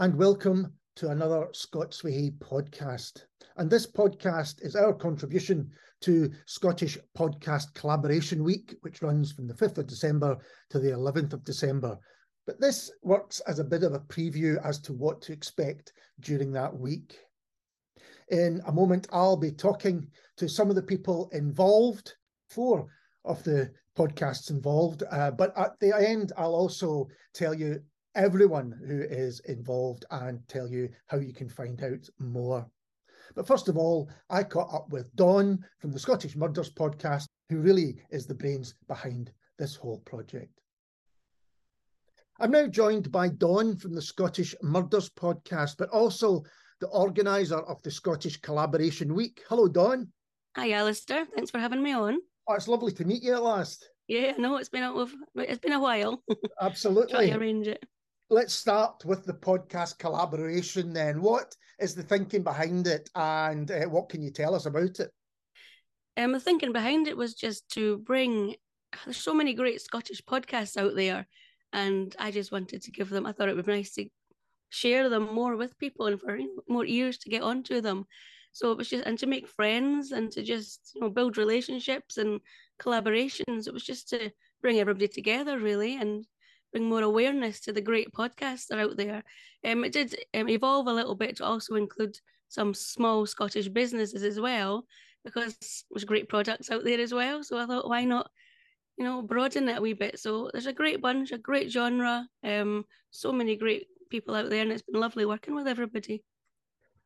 and welcome to another Scots Way podcast. And this podcast is our contribution to Scottish Podcast Collaboration Week, which runs from the 5th of December to the 11th of December. But this works as a bit of a preview as to what to expect during that week. In a moment, I'll be talking to some of the people involved, four of the podcasts involved. Uh, but at the end, I'll also tell you everyone who is involved and tell you how you can find out more. But first of all, I caught up with Dawn from the Scottish Murders podcast, who really is the brains behind this whole project. I'm now joined by Dawn from the Scottish Murders podcast, but also the organiser of the Scottish Collaboration Week. Hello, Dawn. Hi, Alistair. Thanks for having me on. Oh, it's lovely to meet you at last. Yeah, no, it's been a, it's been a while. Absolutely. Try to arrange it let's start with the podcast collaboration then. What is the thinking behind it and uh, what can you tell us about it? Um, the thinking behind it was just to bring, there's so many great Scottish podcasts out there, and I just wanted to give them, I thought it would be nice to share them more with people and for more ears to get onto them. So it was just, and to make friends and to just, you know, build relationships and collaborations. It was just to bring everybody together, really, and bring more awareness to the great podcasts that are out there. Um, it did um, evolve a little bit to also include some small Scottish businesses as well, because there's great products out there as well. So I thought, why not, you know, broaden it a wee bit? So there's a great bunch, a great genre, um, so many great people out there, and it's been lovely working with everybody.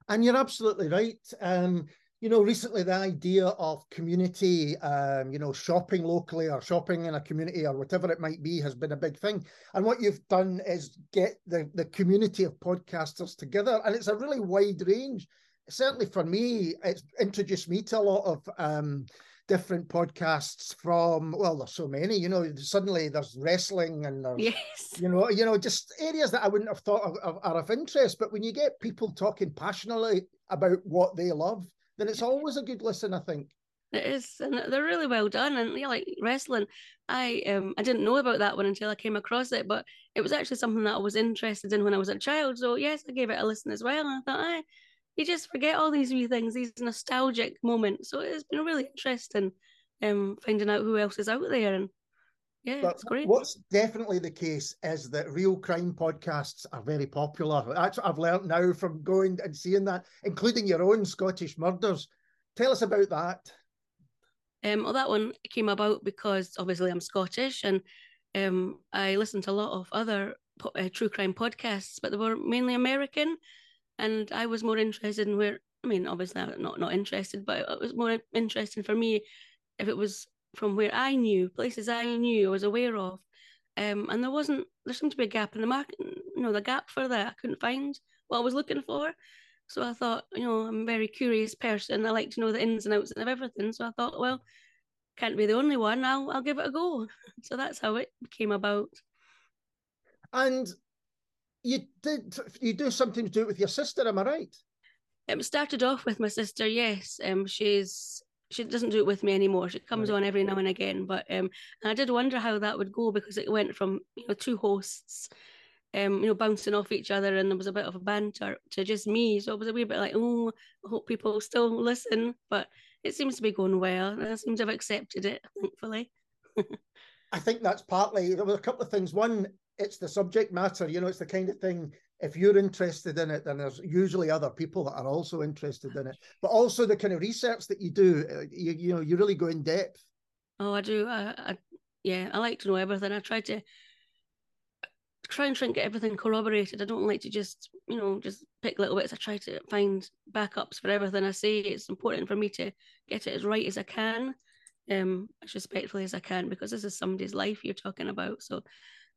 And you're absolutely right. Um, you know, recently the idea of community, um, you know, shopping locally or shopping in a community or whatever it might be has been a big thing. And what you've done is get the, the community of podcasters together. And it's a really wide range. Certainly for me, it's introduced me to a lot of um, different podcasts from well there's so many you know suddenly there's wrestling and there's yes. you know you know just areas that i wouldn't have thought of, of, are of interest but when you get people talking passionately about what they love then it's always a good listen, I think. It is, and they're really well done. And yeah, like wrestling, I um I didn't know about that one until I came across it, but it was actually something that I was interested in when I was a child. So yes, I gave it a listen as well. And I thought, I you just forget all these wee things, these nostalgic moments. So it's been really interesting, um, finding out who else is out there and yeah, but it's great. What's definitely the case is that real crime podcasts are very popular. That's what I've learned now from going and seeing that, including your own Scottish murders. Tell us about that. Um, well, that one came about because obviously I'm Scottish and um, I listened to a lot of other po- uh, true crime podcasts, but they were mainly American, and I was more interested in where. I mean, obviously, I'm not not interested, but it was more interesting for me if it was from where I knew, places I knew, I was aware of. Um, and there wasn't, there seemed to be a gap in the market, you know, the gap for that. I couldn't find what I was looking for. So I thought, you know, I'm a very curious person. I like to know the ins and outs of everything. So I thought, well, can't be the only one. I'll, I'll give it a go. So that's how it came about. And you did, you do something to do it with your sister, am I right? It started off with my sister, yes. Um, she's she doesn't do it with me anymore. She comes right. on every now and again, but um, and I did wonder how that would go because it went from you know two hosts, um, you know, bouncing off each other, and there was a bit of a banter to just me. So it was a wee bit like, oh, I hope people still listen, but it seems to be going well. I seem to have accepted it, thankfully. I think that's partly there were a couple of things. One, it's the subject matter. You know, it's the kind of thing if you're interested in it, then there's usually other people that are also interested in it. But also the kind of research that you do, uh, you, you know, you really go in depth. Oh, I do. I, I yeah, I like to know everything. I try to try and try and get everything corroborated. I don't like to just, you know, just pick little bits. I try to find backups for everything I say. It's important for me to get it as right as I can, um, as respectfully as I can, because this is somebody's life you're talking about. So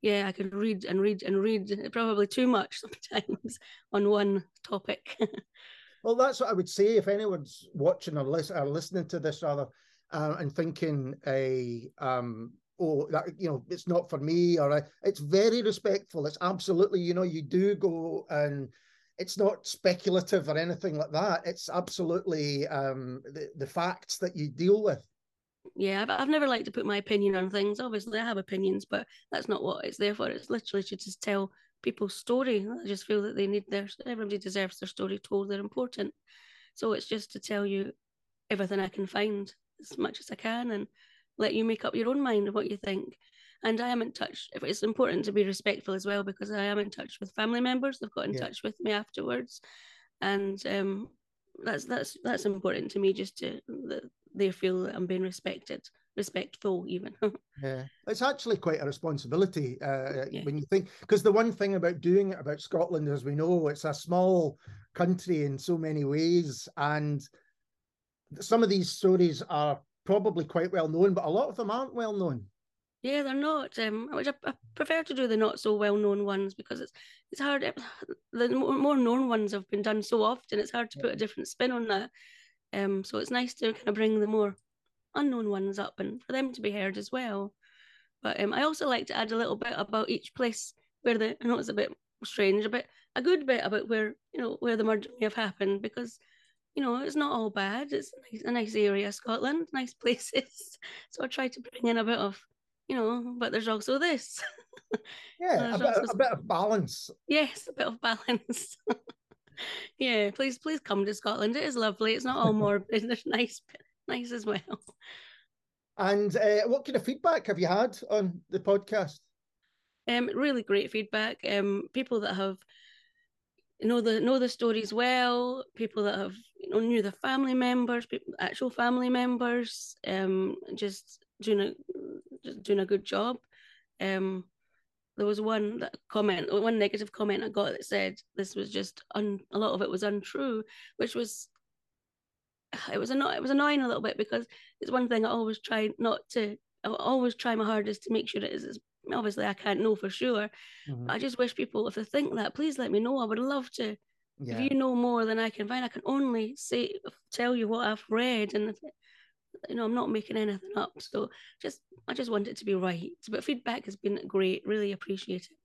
yeah, I could read and read and read probably too much sometimes on one topic. well, that's what I would say if anyone's watching or, or listening to this rather uh, and thinking a um, oh that you know it's not for me or it's very respectful. It's absolutely you know you do go and it's not speculative or anything like that. It's absolutely um, the the facts that you deal with yeah, I've, I've never liked to put my opinion on things. Obviously, I have opinions, but that's not what it's there for. It's literally to just tell people's story. I just feel that they need their everybody deserves their story told. They're important. So it's just to tell you everything I can find as much as I can and let you make up your own mind of what you think. And I am in touch. If it's important to be respectful as well, because I am in touch with family members. They've got in yeah. touch with me afterwards, and um, that's that's that's important to me. Just to that they feel that I'm being respected, respectful even. yeah, it's actually quite a responsibility uh, yeah. when you think because the one thing about doing it about Scotland, as we know, it's a small country in so many ways, and some of these stories are probably quite well known, but a lot of them aren't well known. Yeah, they're not. Um, which I, I prefer to do the not so well known ones because it's it's hard. The more known ones have been done so often. It's hard to put a different spin on that. Um, so it's nice to kind of bring the more unknown ones up and for them to be heard as well. But um, I also like to add a little bit about each place where the I know it's a bit strange, a bit a good bit about where you know where the murder may have happened because you know it's not all bad. It's a nice, a nice area, Scotland, nice places. So I try to bring in a bit of you know, but there's also this. Yeah, a bit, a bit of balance. Yes, a bit of balance. yeah, please, please come to Scotland. It is lovely. It's not all more. It's nice, nice as well. And uh, what kind of feedback have you had on the podcast? Um, really great feedback. Um, people that have know the know the stories well. People that have you know knew the family members, people, actual family members. Um, just doing a just doing a good job. Um, there was one that comment, one negative comment I got that said this was just un, a lot of it was untrue, which was it was anno- it was annoying a little bit because it's one thing I always try not to. I always try my hardest to make sure it is. Obviously, I can't know for sure. Mm-hmm. I just wish people, if they think that, please let me know. I would love to. Yeah. If you know more than I can find, I can only say tell you what I've read, and you know, I'm not making anything up. So just, I just want it to be right. But feedback has been great. Really appreciate it.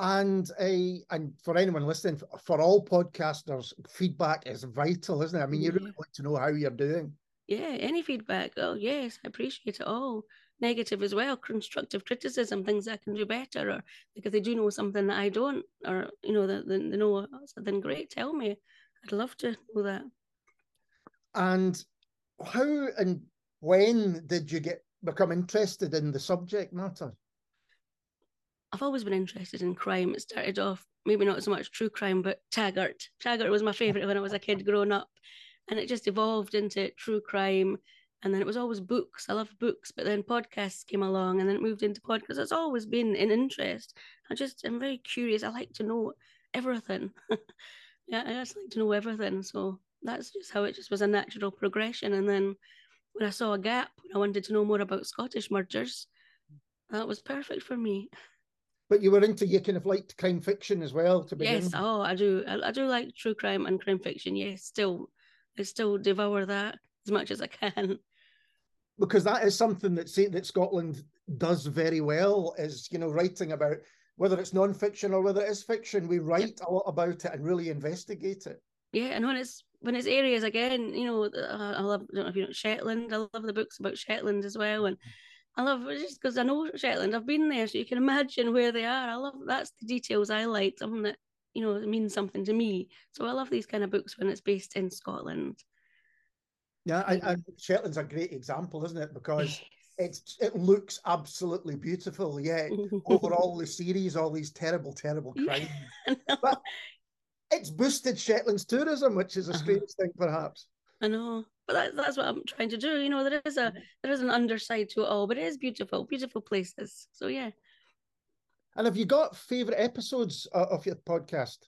And a and for anyone listening, for all podcasters, feedback is vital, isn't it? I mean, you really want to know how you're doing. Yeah, any feedback. Oh yes, I appreciate it all. Negative as well, constructive criticism, things I can do better, or because they do know something that I don't, or you know, they, they know something great. Tell me, I'd love to know that. And how and when did you get become interested in the subject matter? I've always been interested in crime. It started off maybe not so much true crime, but Taggart. Taggart was my favourite when I was a kid growing up. And it just evolved into true crime. And then it was always books. I love books, but then podcasts came along and then it moved into podcasts. It's always been an interest. I just I'm very curious. I like to know everything. yeah, I just like to know everything. So that's just how it just was a natural progression. And then when I saw a gap, I wanted to know more about Scottish murders. That was perfect for me. But you were into you kind of liked crime fiction as well to begin. Yes, oh, I do. I, I do like true crime and crime fiction. Yes, still, I still devour that as much as I can. Because that is something that say that Scotland does very well. Is you know writing about whether it's non-fiction or whether it is fiction. We write yep. a lot about it and really investigate it. Yeah, and when it's when it's areas again, you know, uh, I love. I don't know if you know Shetland. I love the books about Shetland as well, and I love just because I know Shetland. I've been there, so you can imagine where they are. I love that's the details I like. Something that you know means something to me. So I love these kind of books when it's based in Scotland. Yeah, and Shetland's a great example, isn't it? Because it's it looks absolutely beautiful. Yeah, over all the series, all these terrible, terrible crimes. Yeah, but it's boosted Shetland's tourism, which is a uh-huh. strange uh-huh. thing, perhaps. I know, but that, that's what I'm trying to do. You know, there is a there is an underside to it all, but it is beautiful, beautiful places. So yeah. And have you got favorite episodes of your podcast?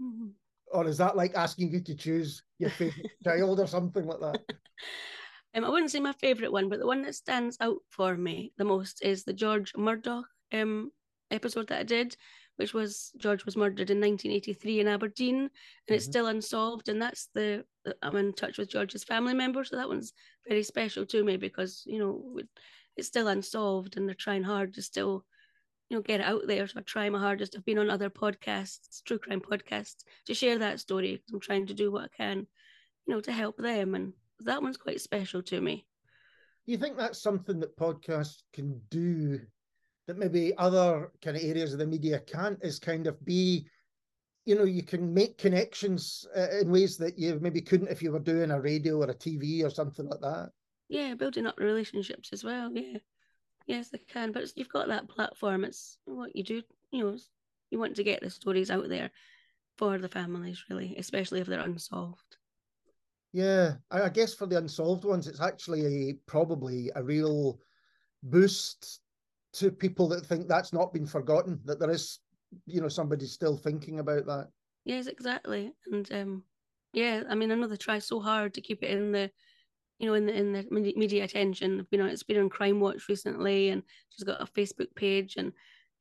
Mm-hmm. Or is that like asking you to choose your favorite child or something like that? Um, I wouldn't say my favorite one, but the one that stands out for me the most is the George Murdoch um episode that I did which was George was murdered in 1983 in Aberdeen, and mm-hmm. it's still unsolved. And that's the I'm in touch with George's family member, so that one's very special to me because you know it's still unsolved, and they're trying hard to still you know get it out there. So I try my hardest. I've been on other podcasts, true crime podcasts, to share that story. I'm trying to do what I can, you know, to help them, and that one's quite special to me. Do you think that's something that podcasts can do that maybe other kind of areas of the media can't is kind of be you know you can make connections uh, in ways that you maybe couldn't if you were doing a radio or a tv or something like that. Yeah building up relationships as well yeah. Yes they can but you've got that platform. It's what you do you know you want to get the stories out there for the families really especially if they're unsolved. Yeah i guess for the unsolved ones it's actually a, probably a real boost to people that think that's not been forgotten that there is you know somebody's still thinking about that. Yes exactly. And um yeah i mean i know they try so hard to keep it in the you know in the in the media attention. You know it's been on crime watch recently and she's got a facebook page and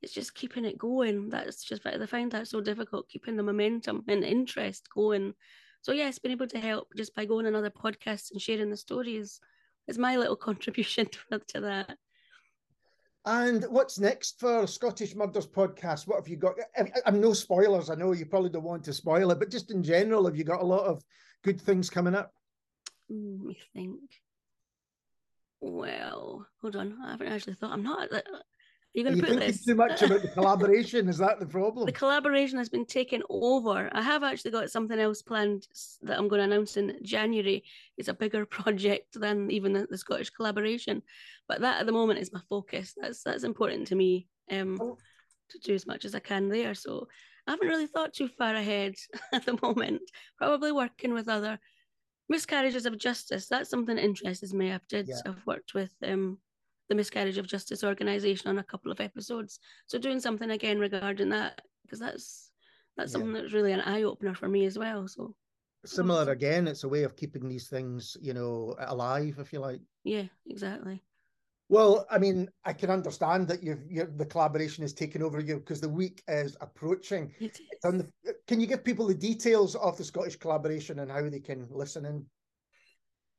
it's just keeping it going. That's just they find that so difficult keeping the momentum and interest going. So yes being able to help just by going on other podcasts and sharing the stories is my little contribution to that and what's next for Scottish Murders podcast? What have you got? I'm no spoilers. I know you probably don't want to spoil it, but just in general, have you got a lot of good things coming up? Let me think. Well, hold on. I haven't actually thought. I'm not. Uh, You're going to put this too much about the collaboration. Is that the problem? The collaboration has been taken over. I have actually got something else planned that I'm going to announce in January. It's a bigger project than even the, the Scottish collaboration, but that at the moment is my focus. That's that's important to me. Um, oh. to do as much as I can there. So I haven't really thought too far ahead at the moment. Probably working with other miscarriages of justice. That's something that interests me. I've did. Yeah. I've worked with um the miscarriage of justice organization on a couple of episodes. So doing something again regarding that because that's that's yeah. something that's really an eye-opener for me as well so. Similar again it's a way of keeping these things you know alive if you like. Yeah exactly. Well i mean i can understand that you've you the collaboration is taking over you because the week is approaching. It is. The, can you give people the details of the scottish collaboration and how they can listen in?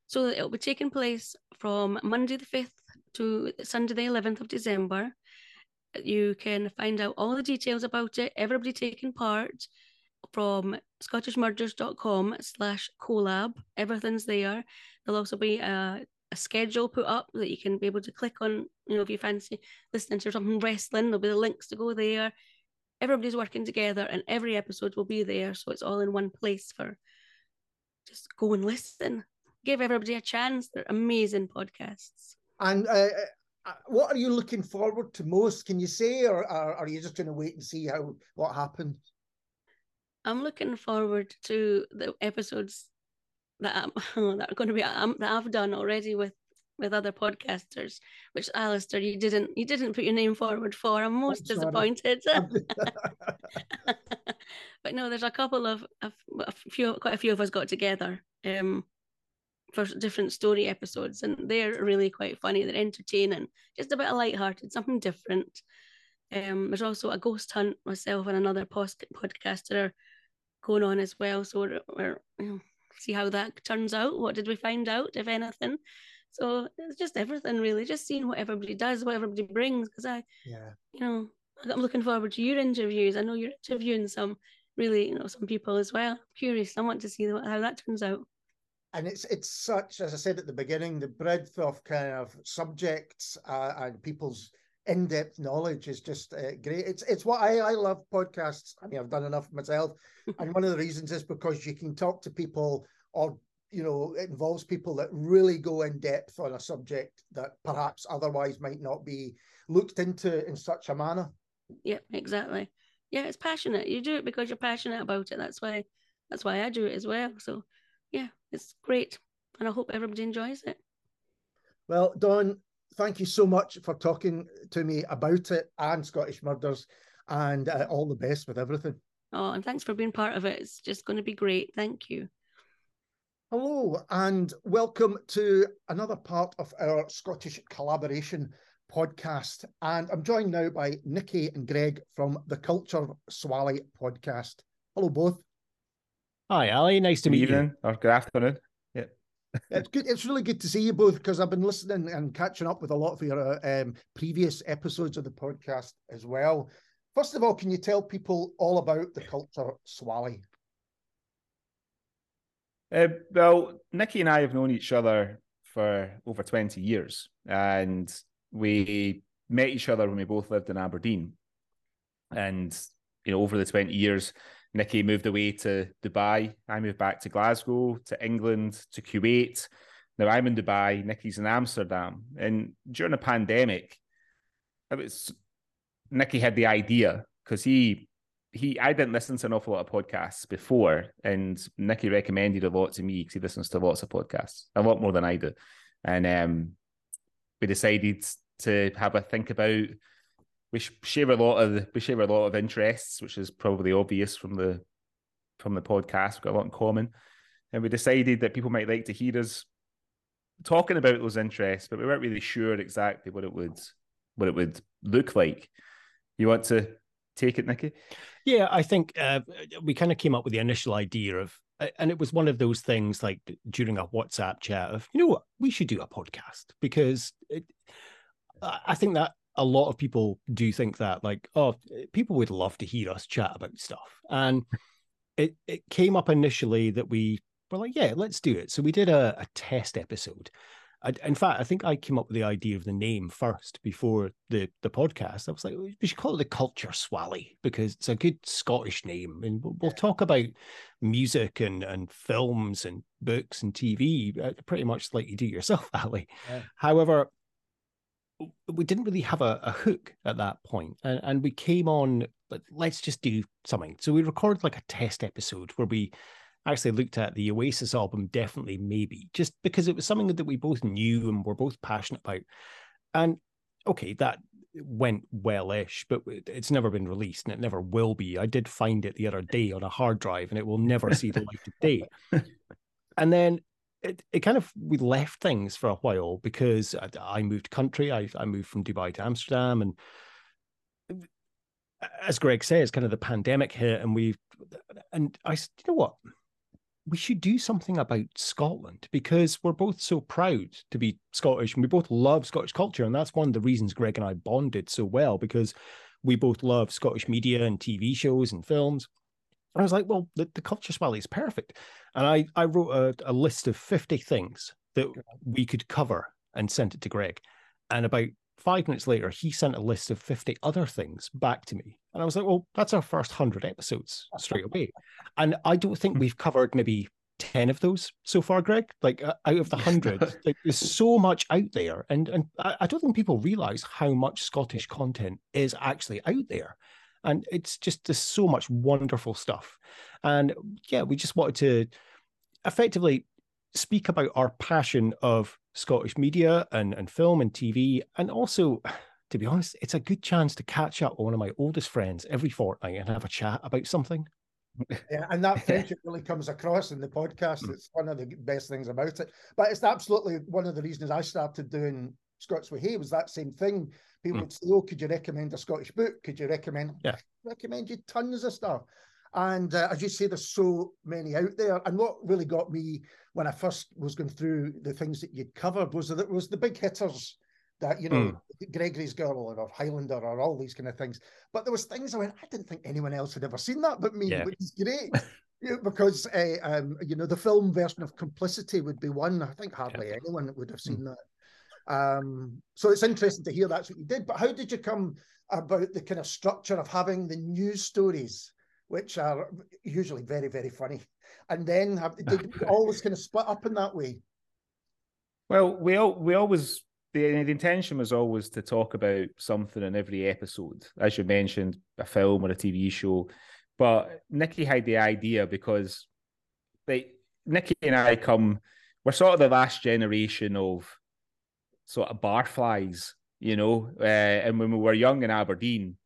So it'll be taking place from monday the 5th to Sunday, the 11th of December. You can find out all the details about it, everybody taking part from scottishmurders.com slash collab. Everything's there. There'll also be a, a schedule put up that you can be able to click on, you know, if you fancy listening to something wrestling, there'll be the links to go there. Everybody's working together and every episode will be there. So it's all in one place for just go and listen. Give everybody a chance. They're amazing podcasts. And uh, uh, what are you looking forward to most? Can you say, or, or are you just going to wait and see how what happens? I'm looking forward to the episodes that I'm, that are going to be um, that I've done already with with other podcasters. Which Alistair, you didn't you didn't put your name forward for. I'm most I'm disappointed. but no, there's a couple of, of a few, quite a few of us got together. Um, for different story episodes, and they're really quite funny. They're entertaining, just a bit of light-hearted, something different. Um, there's also a ghost hunt myself and another post- podcaster going on as well. So we're, we're you know, see how that turns out. What did we find out, if anything? So it's just everything really, just seeing what everybody does, what everybody brings. Because I, yeah, you know, I'm looking forward to your interviews. I know you're interviewing some really, you know, some people as well. I'm curious. I want to see how that turns out and it's it's such as I said at the beginning, the breadth of kind of subjects uh, and people's in-depth knowledge is just uh, great. It's it's what I I love podcasts. I mean, I've done enough myself, and one of the reasons is because you can talk to people, or you know, it involves people that really go in depth on a subject that perhaps otherwise might not be looked into in such a manner. Yeah, exactly. Yeah, it's passionate. You do it because you're passionate about it. That's why that's why I do it as well. So yeah, it's great. And I hope everybody enjoys it. Well, Dawn, thank you so much for talking to me about it and Scottish Murders and uh, all the best with everything. Oh, and thanks for being part of it. It's just going to be great. Thank you. Hello, and welcome to another part of our Scottish collaboration podcast. And I'm joined now by Nicky and Greg from the Culture Swally podcast. Hello, both. Hi, Ali. Nice to good meet evening, you. Or good afternoon. Yeah. it's good. It's really good to see you both because I've been listening and catching up with a lot of your uh, um, previous episodes of the podcast as well. First of all, can you tell people all about the culture Swally? Uh, well, Nicky and I have known each other for over 20 years, and we met each other when we both lived in Aberdeen, and you know over the twenty years, Nicky moved away to Dubai. I moved back to Glasgow, to England, to Kuwait. Now I'm in Dubai. Nicky's in Amsterdam, and during the pandemic, it was Nicky had the idea because he he I didn't listen to an awful lot of podcasts before, and Nicky recommended a lot to me because he listens to lots of podcasts, a lot more than I do, and um, we decided to have a think about. We share a lot of we share a lot of interests, which is probably obvious from the from the podcast. We've got a lot in common, and we decided that people might like to hear us talking about those interests, but we weren't really sure exactly what it would what it would look like. You want to take it, Nicky? Yeah, I think uh, we kind of came up with the initial idea of, and it was one of those things like during a WhatsApp chat of, you know what, we should do a podcast because it, I think that a lot of people do think that, like, oh, people would love to hear us chat about stuff. And it, it came up initially that we were like, yeah, let's do it. So we did a, a test episode I, in fact, I think I came up with the idea of the name first before the the podcast. I was like, we should call it the Culture Swally because it's a good Scottish name, and we'll, we'll talk about music and and films and books and TV, uh, pretty much like you do yourself, Ali. Yeah. However, we didn't really have a, a hook at that point, and, and we came on. Let's just do something. So we recorded like a test episode where we actually looked at the Oasis album, definitely maybe, just because it was something that we both knew and were both passionate about. And okay, that went well-ish, but it's never been released and it never will be. I did find it the other day on a hard drive, and it will never see the light of day. And then it, it kind of we left things for a while because I, I moved country. I, I moved from Dubai to Amsterdam, and as Greg says, kind of the pandemic hit, and we and I you know what we should do something about Scotland because we're both so proud to be Scottish and we both love Scottish culture. And that's one of the reasons Greg and I bonded so well because we both love Scottish media and TV shows and films. And I was like, well, the, the Culture Swally is perfect. And I, I wrote a, a list of 50 things that we could cover and sent it to Greg. And about five minutes later, he sent a list of 50 other things back to me. And I was like, well, that's our first 100 episodes straight away. And I don't think we've covered maybe 10 of those so far, Greg. Like uh, out of the 100, like, there's so much out there. And, and I, I don't think people realize how much Scottish content is actually out there. And it's just there's so much wonderful stuff. And yeah, we just wanted to effectively speak about our passion of Scottish media and, and film and TV. And also, to be honest, it's a good chance to catch up with one of my oldest friends every fortnight and have a chat about something. Yeah, and that friendship really comes across in the podcast. Mm. It's one of the best things about it. But it's absolutely one of the reasons I started doing Scots Whay Hae was that same thing. People mm. would say, "Oh, could you recommend a Scottish book? Could you recommend?" Yeah, recommend you tons of stuff. And uh, as you say, there's so many out there. And what really got me when I first was going through the things that you'd covered was that it was the big hitters that you know mm. Gregory's Girl or Highlander or all these kind of things. But there was things I went, I didn't think anyone else had ever seen that but me, yeah. which is great. because uh, um, you know the film version of Complicity would be one. I think hardly yeah. anyone would have seen mm. that. Um, so it's interesting to hear that's what you did. But how did you come about the kind of structure of having the news stories? which are usually very, very funny. And then have did always kind of split up in that way? Well, we all, we always the, the intention was always to talk about something in every episode, as you mentioned, a film or a TV show. But Nicky had the idea because like Nicky and I come, we're sort of the last generation of sort of barflies, you know. Uh, and when we were young in Aberdeen,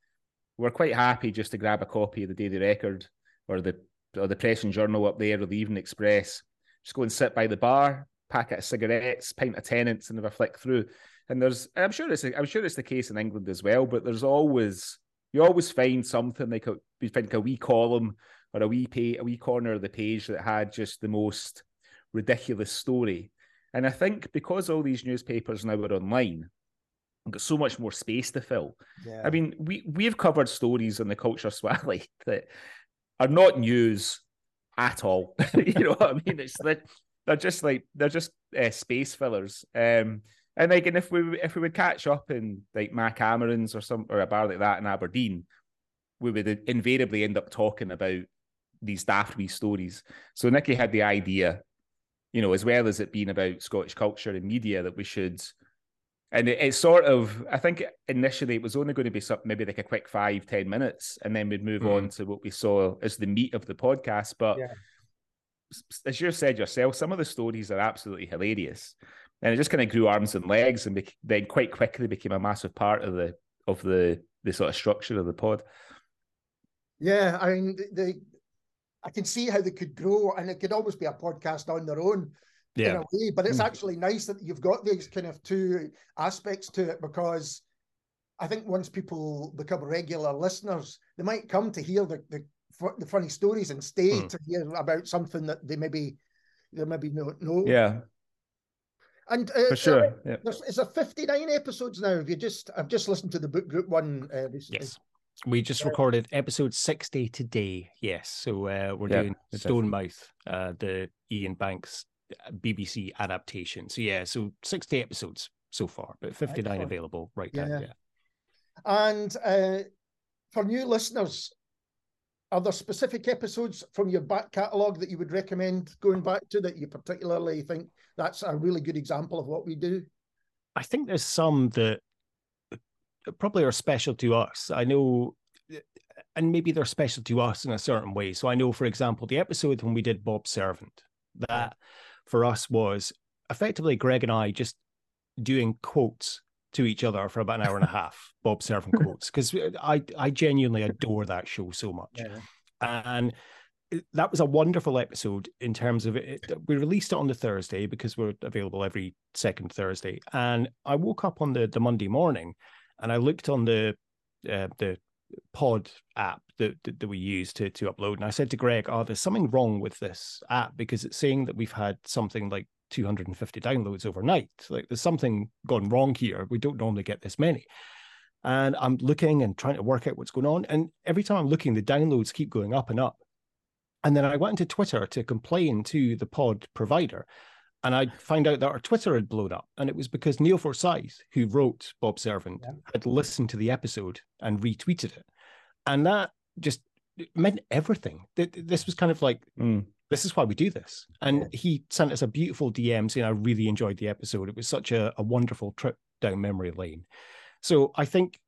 we're quite happy just to grab a copy of the Daily Record or the or the Press and Journal up there or the Evening Express. Just go and sit by the bar, packet of cigarettes, pint of Tennent's, and have a flick through. And there's, I'm sure it's, I'm sure it's the case in England as well. But there's always, you always find something like a, you find a wee column or a wee pay, a wee corner of the page that had just the most ridiculous story. And I think because all these newspapers now are online, and got so much more space to fill. Yeah. I mean, we we've covered stories in the Culture Swally that are not news at all. you know what I mean? It's that they're just like they're just uh, space fillers. Um, And like, and if we if we would catch up in like Ma Cameron's or some or a bar like that in Aberdeen, we would invariably end up talking about these daft wee stories. So Nicky had the idea, you know, as well as it being about Scottish culture and media, that we should. And it, it's sort of, I think initially it was only going to be something maybe like a quick five ten minutes, and then we'd move mm. on to what we saw as the meat of the podcast. But yeah. as you said yourself, some of the stories are absolutely hilarious, and it just kind of grew arms and legs, and then quite quickly became a massive part of the of the the sort of structure of the pod. Yeah, I mean, the, I can see how they could grow, and it could almost be a podcast on their own. Yeah. In a way, but it's mm. actually nice that you've got these kind of two aspects to it because I think once people become regular listeners, they might come to hear the the, the funny stories and stay mm. to hear about something that they maybe they maybe don't know. Yeah. And uh, for sure, uh, yeah. There's, a 59 episodes now. If you just? I've just listened to the book group one uh, recently. Yes. We just recorded episode 60 today. Yes. So uh, we're yeah, doing Stonemouth, uh, the Iain Banks uh, BBC adaptation. So, yeah, so 60 episodes so far, but 59 Excellent. available right yeah. now. Yeah. And uh, for new listeners, are there specific episodes from your back catalogue that you would recommend going back to that you particularly think that's a really good example of what we do? I think there's some that probably are special to us. I know, eh, and maybe they're special to us in a certain way. So I know, for example, the episode when we did Bob Servant, that for us was effectively Greg and I just doing quotes to each other for about an hour and a half, Bob Servant quotes, because I I genuinely adore that show so much, yeah. and eh, that was a wonderful episode in terms of eh, it. We released it on the Thursday because we're available every second Thursday, and I woke up on the the Monday morning and I looked on the uh, the pod app that, that, we use to to upload, and I said to Greg, "Oh, there's something wrong with this app because it's saying that we've had something like 250 downloads overnight. Like there's something gone wrong here. We don't normally get this many." And I'm looking and trying to work out what's going on, and every time I'm looking, the downloads keep going up and up. And then I went into Twitter to complain to the pod provider and I find out that our Twitter had blown up, and it was because Neil Forsyth, who wrote Bob Servant, yeah. had listened to the episode and retweeted it, and that just meant everything. This was kind of like, mm. this is why we do this. And he sent us a beautiful DM saying, "I really enjoyed the episode. It was such a, a wonderful trip down memory lane." So I think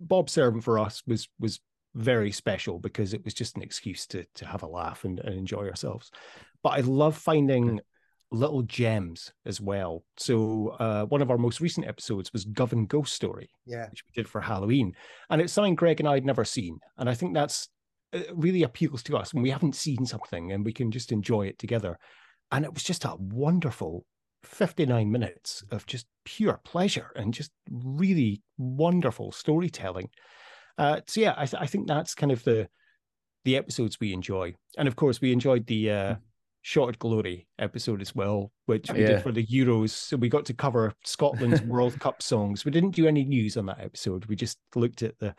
Bob Servant for us was was very special because it was just an excuse to to have a laugh and, and enjoy ourselves. But I love finding little gems as well. So uh, one of our most recent episodes was Govan Ghost Story, yeah, which we did for Halloween, and it's something Greg and I had never seen, and I think that's it really appeals to us when we haven't seen something and we can just enjoy it together. And it was just a wonderful 59 minutes of just pure pleasure and just really wonderful storytelling. Uh, so yeah, I, th- I think that's kind of the the episodes we enjoy, and of course we enjoyed the uh, Shot at Glory episode as well, which we yeah. did for the Euros. So we got to cover Scotland's World Cup songs. We didn't do any news on that episode. We just looked at the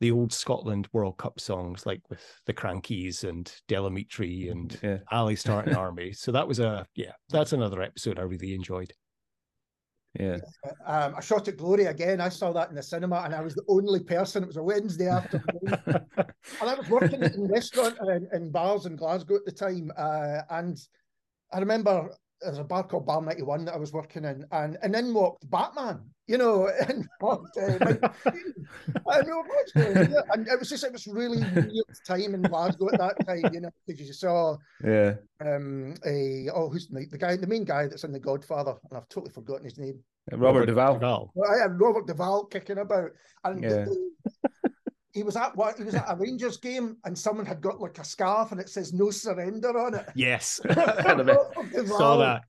the old Scotland World Cup songs, like with the Crankies and Del Amitri and yeah. Ally's Tartan Army. So that was a yeah, that's another episode I really enjoyed. Yeah. Um, a shot at glory again. I saw that in the cinema, and I was the only person. It was a Wednesday afternoon, and I was working in a restaurant and, in bars in Glasgow at the time. Uh, and I remember there's a bar called Bar 91 that I was working in, and and in walked Batman, you know, and walked, uh, I know and it was just it was really weird time in Glasgow at that time, you know, because you saw yeah um a oh who's the, the guy the main guy that's in The Godfather, and I've totally forgotten his name. Robert, Robert Duvall. Duvall. Well, I had Robert Duvall kicking about, and yeah. the, he was at what he was at a Rangers game and someone had got like a scarf and it says no surrender on it. Yes. Saw that.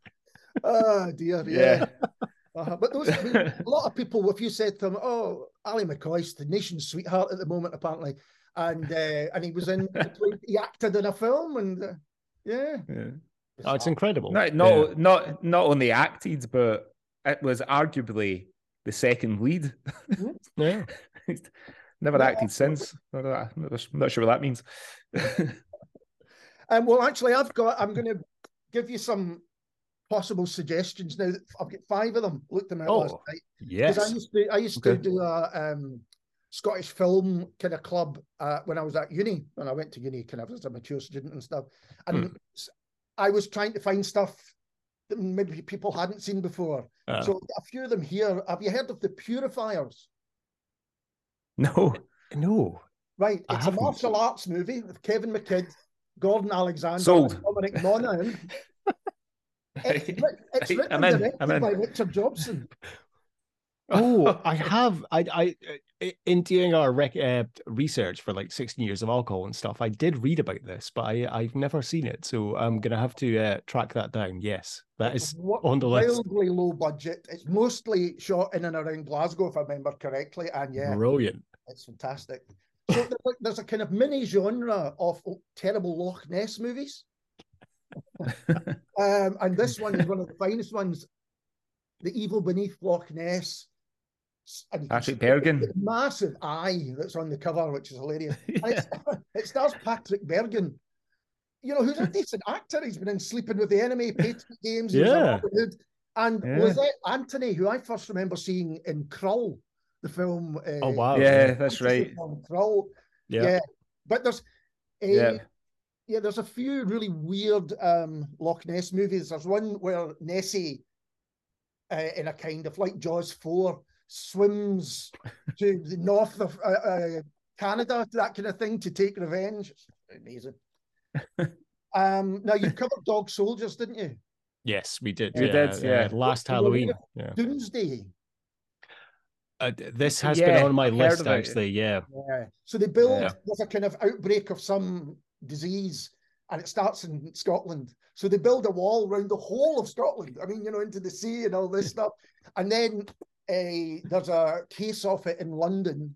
Oh dear, yeah. yeah. Uh, but those I mean, a lot of people, if you said to them, "Oh, Ally McCoist's the nation's sweetheart at the moment," apparently, and uh, and he was in, he acted in a film, and uh, yeah, yeah. Oh, it's incredible. Not not, yeah. not not only acted, but it was arguably the second lead. Mm-hmm. yeah. Never yeah, acted since. I'm not sure what that means. um, well, actually, I've got. I'm going to give you some possible suggestions. Now I've got five of them. Looked them out last Oh, night. Yes. Because I used to I used Okay. to do a um, Scottish film kind of club uh, when I was at uni. When I went to uni, kind of as a mature student and stuff. And Hmm. s- I was trying to find stuff that maybe people hadn't seen before. Uh, So a few of them here. Have you heard of the Purifiers? No. no. Right, it's a martial arts movie with Kevin McKidd, Gordon Alexander, Sold. and Dominic Monaghan. It's, it's written I'm and in, directed I'm in. by Richard Jobson. Oh, I have. I, I, in doing our rec, uh, research for like 16 years of alcohol and stuff, I did read about this, but I, I've never seen it. So I'm gonna have to uh, track that down. Yes, that is Wa- on the list. Wildly low budget. It's mostly shot in and around Glasgow, if I remember correctly. And yeah, brilliant. it's fantastic. So there's, like, there's a kind of mini genre of oh, terrible Loch Ness movies. Um, and this one is one of the finest ones. The Evil Beneath Loch Ness. And Patrick Bergin. massive eye that's on the cover, which is hilarious. Yeah. it stars Patrick Bergin, you know, who's a decent actor. He's been in Sleeping with the Enemy, Patriot Games, Yeah. And Yeah. Lysette Anthony, who I first remember seeing in Krull, the film. Uh, Oh wow. yeah, that's right. Krull. Yeah. Yeah. But there's a, Yeah. Yeah. there's a few really weird um, Loch Ness movies. There's one where Nessie, uh, in a kind of like Jaws 4, swims to the north of uh, uh, Canada, that kind of thing, to take revenge. It's amazing. um, now, you covered Dog Soldiers, didn't you? Yes, we did. We yeah, did, yeah. uh, last Were Halloween. Yeah. Doomsday. Uh, this has Yeah, been on my list actually. Yeah. Yeah. So they build, Yeah. there's a kind of outbreak of some disease and it starts in Scotland. So they build a wall around the whole of Scotland. I mean, you know, into the sea and all this stuff. And then uh, there's a case of it in London.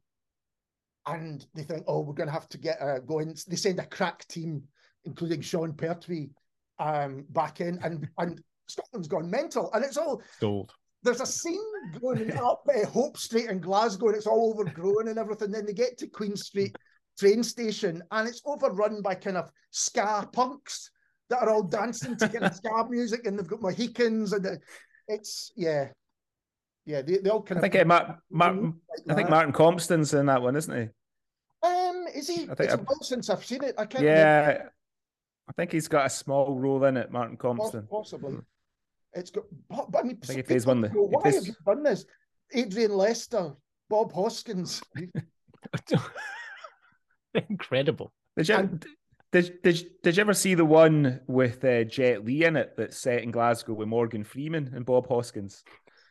And they think, oh, we're going to have to get a go in. They send a crack team, including Sean Pertwee, um, back in. And, and Scotland's gone mental. And it's all Sold. there's a scene going up uh, Hope Street in Glasgow, and it's all overgrown and everything. Then they get to Queen Street train station, and it's overrun by kind of ska punks that are all dancing to kind of ska music, and they've got Mohicans, and it's yeah, yeah. They, they all kind I of think uh, Mar- Mar- like I think. Martin Compston's in that one, isn't he? Um, is he? I think it's while since I've seen it. I can't. remember. Yeah. I think he's got a small role in it, Martin Compston. possibly. It's got, but, I mean, I think he plays one of the- go, he Why plays- have you done this? Adrian Lester, Bob Hoskins. Incredible. Did you, And- did, did, did you ever see the one with uh, Jet Li in it that's set in Glasgow with Morgan Freeman and Bob Hoskins?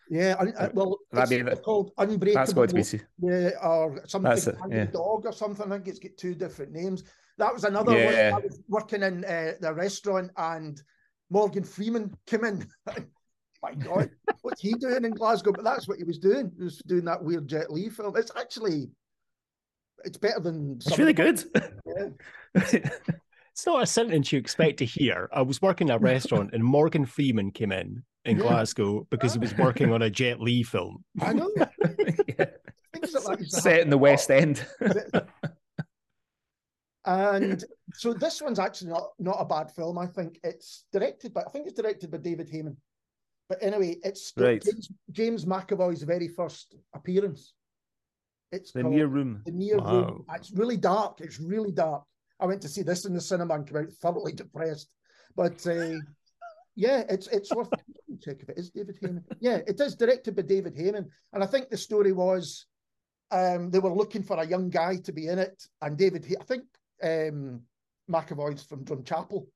Yeah, un- uh, well, That'd it's be the- called Unbreakable. That's got to be. see- Yeah, or something That's it, yeah. dog or something. I think it's got two different names. That was another one. Yeah. I was working in uh, the restaurant and Morgan Freeman came in. My God, what's he doing in Glasgow? But that's what he was doing. He was doing that weird Jet Li film. It's actually, it's better than. It's really good. Yeah. It's not a sentence you expect to hear. I was working at a restaurant and Morgan Freeman came in in Yeah. Glasgow because he was ah. working on a Jet Li film. I know. Yeah. Like Set in the West End. And so this one's actually not, not a bad film. I think it's directed by I think it's directed by David Hayman. But anyway, it's Right. James, James McAvoy's very first appearance. It's the called near room. The Near Wow. Room. It's really dark. It's really dark. I went to see this in the cinema and came out thoroughly depressed. But uh, yeah, it's it's worth check if it is David Hayman. Yeah, it is directed by David Hayman, and I think the story was um, they were looking for a young guy to be in it, and David, Hay- I think um, McAvoy's from Drumchapel,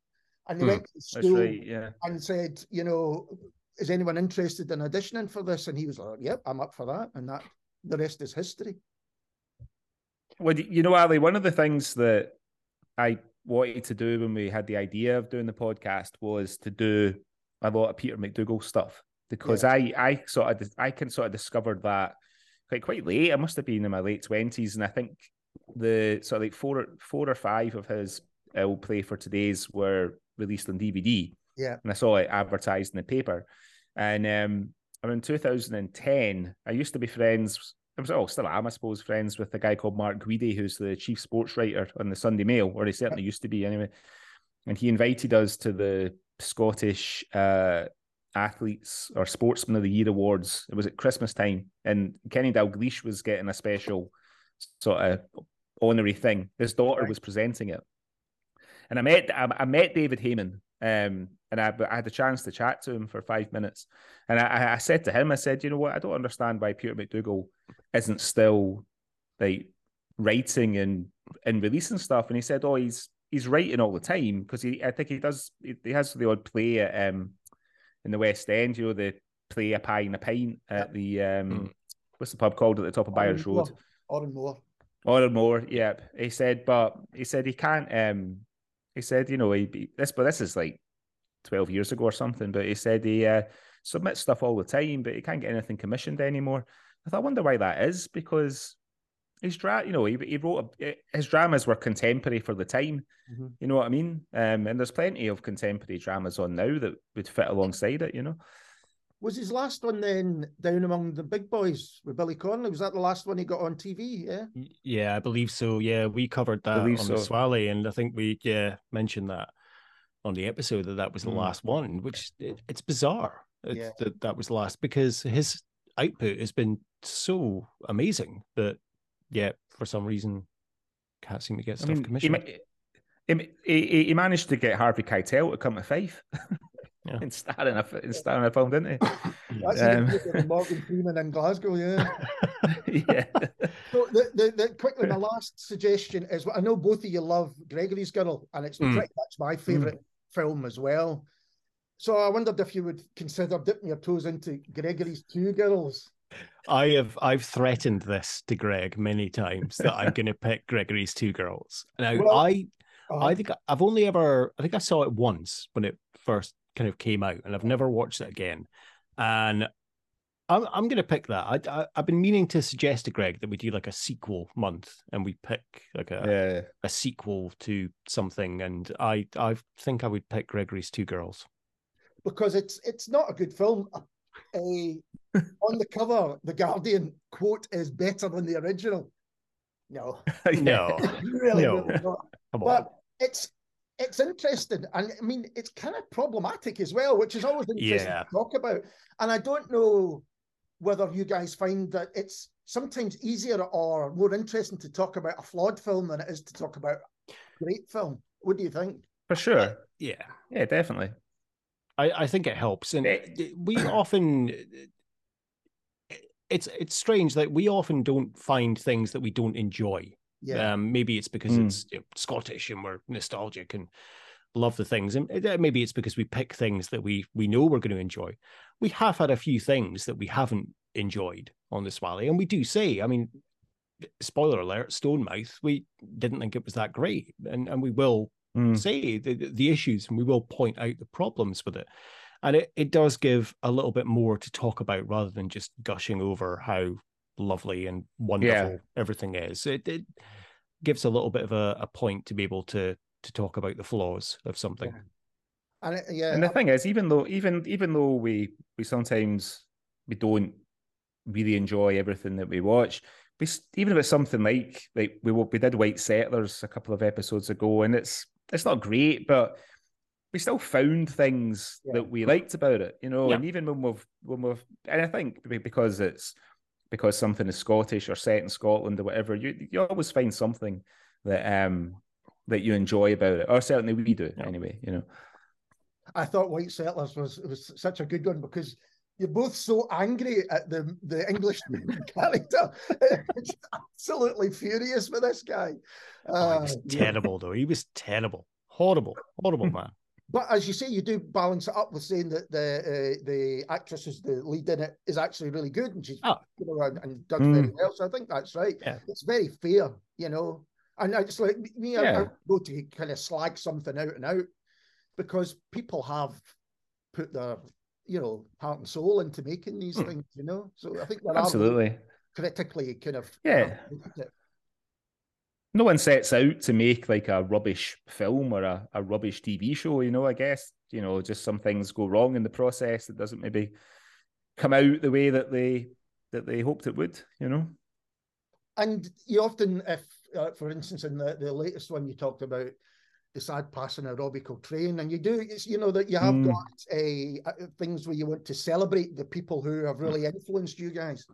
and they Hmm, went to the school right. Yeah. and said, you know, is anyone interested in auditioning for this? And he was like, yep, I'm up for that, and that the rest is history. Well, you know, Ali, one of the things that I wanted to do when we had the idea of doing the podcast was to do a lot of Peter McDougall stuff because I, I sort of, I can sort of discovered that quite quite late. I must have been in my late twenties, and I think the sort of like four, or- four or five of his "I'll Play for Today's" were released on DVD. Yeah. and I saw it advertised in the paper, and um, around 2010, I used to be friends. I was oh, still am, I suppose, friends with a guy called Mark Guidi, who's the chief sports writer on the Sunday Mail, or he certainly used to be anyway. And he invited us to the Scottish uh, athletes or sportsman of the year awards. It was at Christmas time, and Kenny Dalglish was getting a special sort of honorary thing. His daughter was presenting it, and I met I, I met David Hayman, um, and I, but I, had a chance to chat to him for five minutes, and I, I said to him, I said, you know what, I don't understand why Peter McDougall isn't still like writing and and releasing stuff, and he said, oh, he's he's writing all the time because he I think he does he, he has the odd play at um in the West End, you know, the play a pie and a pint at the um mm. what's the pub called at the top of Byres Road? Oran Mor. Oranmore, yep. He said, but he said he can't um he said, you know, he this but this is like twelve years ago or something, but he said he uh, submits stuff all the time, but he can't get anything commissioned anymore. I thought I wonder why that is, because his dra- you know, he, he wrote a, his dramas were contemporary for the time. Mm-hmm. You know what I mean? Um, and there's plenty of contemporary dramas on now that would fit alongside it. You know. Was his last one then down among the big boys with Billy Connolly? Was that the last one he got on TV? Yeah. Yeah, I believe so. Yeah, we covered that on so. the Swally, and I think we yeah mentioned that on the episode that that was the mm. last one, which it, it's bizarre. It's, yeah. that that was the last because his output has been so amazing that yeah, for some reason, can't seem to get stuff I mean, commissioned. He, he, he, managed to get Harvey Keitel to come to Fife. Yeah. in starring a in starring a film, didn't he? That's um, Morgan Freeman in Glasgow, yeah. yeah. So the, the, the quickly, my last suggestion is I know both of you love Gregory's Girl, and it's mm. pretty much my favourite mm. film as well. So I wondered if you would consider dipping your toes into Gregory's Two Girls. I have I've threatened this to Greg many times that I'm going to pick Gregory's Two Girls. Now well, I uh, I think I've only ever I think I saw it once when it first kind of came out, and I've never watched it again. And I'm I'm going to pick that. I, I have been meaning to suggest to Greg that we do like a sequel month, and we pick like a yeah. a sequel to something. And I I think I would pick Gregory's Two Girls because it's it's not a good film a on the cover, the Guardian quote is better than the original. No, no, really, no. Really but it's it's interesting, and I mean, it's kind of problematic as well, which is always interesting yeah. to talk about. And I don't know whether you guys find that it's sometimes easier or more interesting to talk about a flawed film than it is to talk about a great film. What do you think? For sure. Yeah. Yeah, definitely. I, I think it helps, and eh. we often it's it's strange that we often don't find things that we don't enjoy. Yeah. Um, maybe it's because mm. it's you know, Scottish and we're nostalgic and love the things, and uh, maybe it's because we pick things that we we know we're going to enjoy. We have had a few things that we haven't enjoyed on this Swally, and we do say, I mean, spoiler alert, Stonemouth, we didn't think it was that great, and and we will mm. say the, the issues and we will point out the problems with it. And it, it does give a little bit more to talk about rather than just gushing over how lovely and wonderful yeah. everything is. It, it gives a little bit of a, a point to be able to to talk about the flaws of something. Yeah. And it, yeah, and the I, thing is, even though even even though we we sometimes we don't really enjoy everything that we watch, we even if it's something like like we we did White Settlers a couple of episodes ago, and it's it's not great, but we still found things yeah. that we liked about it, you know. Yeah. And even when we've when we've and I think because it's because something is Scottish or set in Scotland or whatever, you you always find something that um that you enjoy about it, or certainly we do yeah. anyway. You know. I thought White Settlers was was such a good one because you're both so angry at the the English character. absolutely furious with this guy. Uh, oh, he was uh, terrible, though. He was terrible, horrible, horrible man. But as you say, you do balance it up with saying that the uh, the actress who's the lead in it is actually really good and she's oh. you know and, and done mm. very well. So I think that's right. Yeah. It's very fair, you know. And I just like me, yeah. I, I go to kind of slag something out and out because people have put their you know heart and soul into making these mm. things. You know, so I think that absolutely critically kind of yeah. No one sets out to make like a rubbish film or a, a rubbish TV show, you know, I guess. You know, just some things go wrong in the process. It doesn't maybe come out the way that they that they hoped it would, you know. And you often, if uh, for instance, in the, the latest one you talked about, the sad passing of Robbie Coltrane, and you do, it's, you know, that you have mm. got a, uh, things where you want to celebrate the people who have really influenced you guys.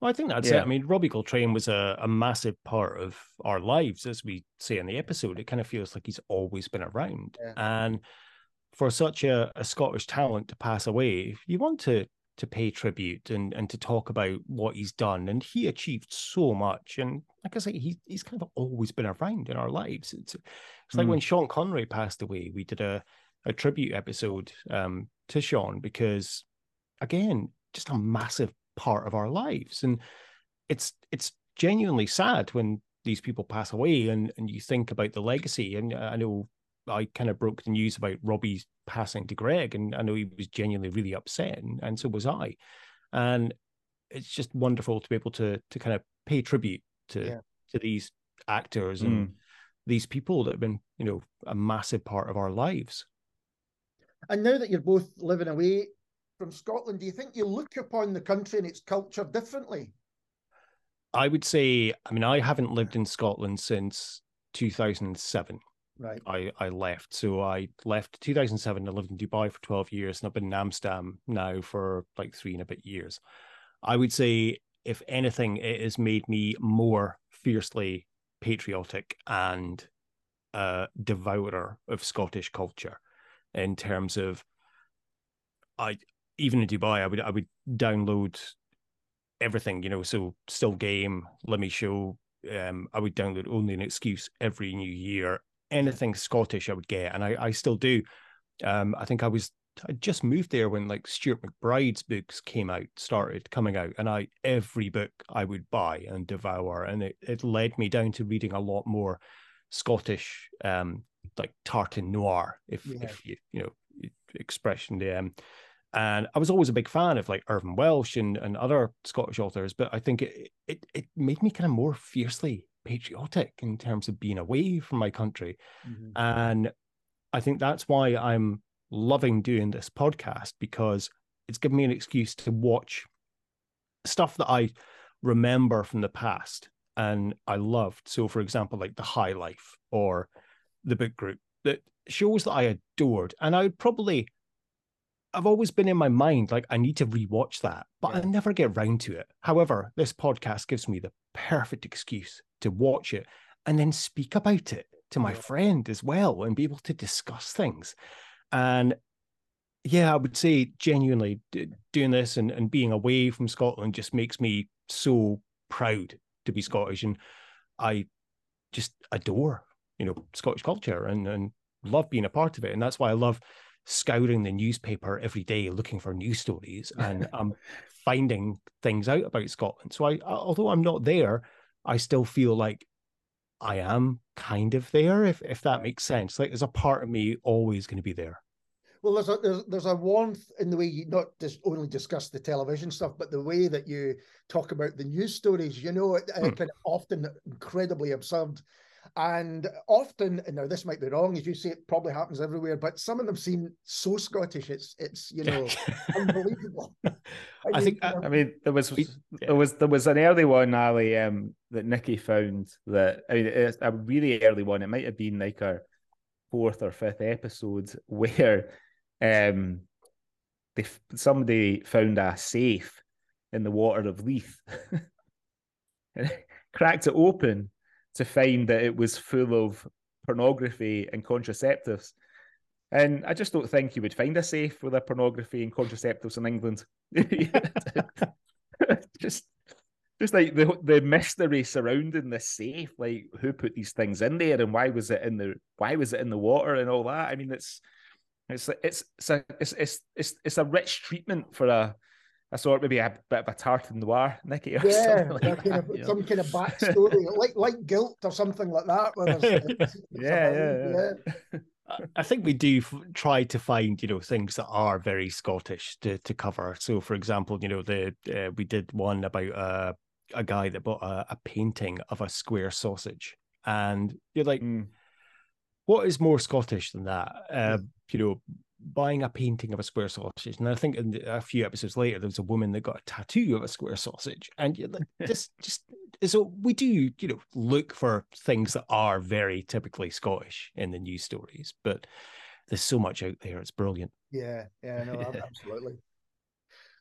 Well, I think that's yeah. it. I mean, Robbie Coltrane was a, a massive part of our lives, as we say in the episode. It kind of feels like he's always been around. Yeah. And for such a, a Scottish talent to pass away, you want to to pay tribute and and to talk about what he's done. And he achieved so much. And like I say, he, he's kind of always been around in our lives. It's it's like mm. when Sean Connery passed away, we did a, a tribute episode um, to Sean because again, just a massive part of our lives. And it's it's genuinely sad when these people pass away and, and you think about the legacy. And I know I kind of broke the news about Robbie's passing to Greg, and I know he was genuinely really upset, and, and so was I. And it's just wonderful to be able to to kind of pay tribute to yeah. to these actors and mm. these people that have been, you know, a massive part of our lives. And now that you're both living away from Scotland, do you think you look upon the country and its culture differently? I would say, I mean, I haven't lived in Scotland since 2007. Right. I, I left. So I left 2007. I lived in Dubai for 12 years and I've been in Amsterdam now for like three and a bit years. I would say, if anything, it has made me more fiercely patriotic and a devourer of Scottish culture in terms of I even in Dubai, I would I would download everything, you know, so still game, Limmy's Show. Um, I would download only an excuse every new year. Anything Scottish I would get, and I, I still do. Um, I think I was I just moved there when like Stuart MacBride's books came out, started coming out, and I every book I would buy and devour, and it, it led me down to reading a lot more Scottish, um, like tartan noir, if yeah. if you you know expression. Um, and I was always a big fan of like Irvine Welsh and, and other Scottish authors, but I think it, it it made me kind of more fiercely patriotic in terms of being away from my country. Mm-hmm. And I think that's why I'm loving doing this podcast because it's given me an excuse to watch stuff that I remember from the past and I loved. So, for example, like The High Life or The Book Group, that shows that I adored. And I would probably I've always been in my mind like I need to rewatch that, but yeah. I never get round to it. However, this podcast gives me the perfect excuse to watch it and then speak about it to my mm. friend as well and be able to discuss things. And yeah, I would say genuinely doing this and, and being away from Scotland just makes me so proud to be Scottish. And I just adore, you know, Scottish culture and, and love being a part of it. And that's why I love scouring the newspaper every day looking for news stories and I'm finding things out about Scotland. So I although I'm not there, I still feel like I am kind of there, if if that makes sense. Like there's a part of me always going to be there. Well, there's a there's, there's a warmth in the way you not just only discuss the television stuff, but the way that you talk about the news stories. You know, it, hmm. kind of often incredibly absurd and often, now this might be wrong, as you say, it probably happens everywhere, but some of them seem so Scottish. It's it's you know unbelievable. I, I think I, I mean there was yeah. there was there was an early one, Ali, um, that Nicky found that I mean it's a really early one. It might have been like our fourth or fifth episode where um they somebody found a safe in the water of Leith. and cracked it open to find that it was full of pornography and contraceptives. And I just don't think you would find a safe with a pornography and contraceptives in England. just just like the the mystery surrounding this safe, like who put these things in there and why was it in the why was it in the water and all that. I mean, it's it's it's it's a, it's, it's, it's, it's a rich treatment for a I saw it maybe a bit of a tartan noir, Nicky. Or yeah, like that, kind of, some kind of backstory, like like guilt or something like that. yeah, yeah, yeah, I think we do f- try to find, you know, things that are very Scottish to, to cover. So, for example, you know, the uh, we did one about uh, a guy that bought a, a, painting of a square sausage, and you're like, mm. what is more Scottish than that? Uh, you know, buying a painting of a square sausage. And I think in a few episodes later, there was a woman that got a tattoo of a square sausage. And just, just so we do, you know, look for things that are very typically Scottish in the news stories, but there's so much out there. It's brilliant. Yeah, yeah, no, absolutely.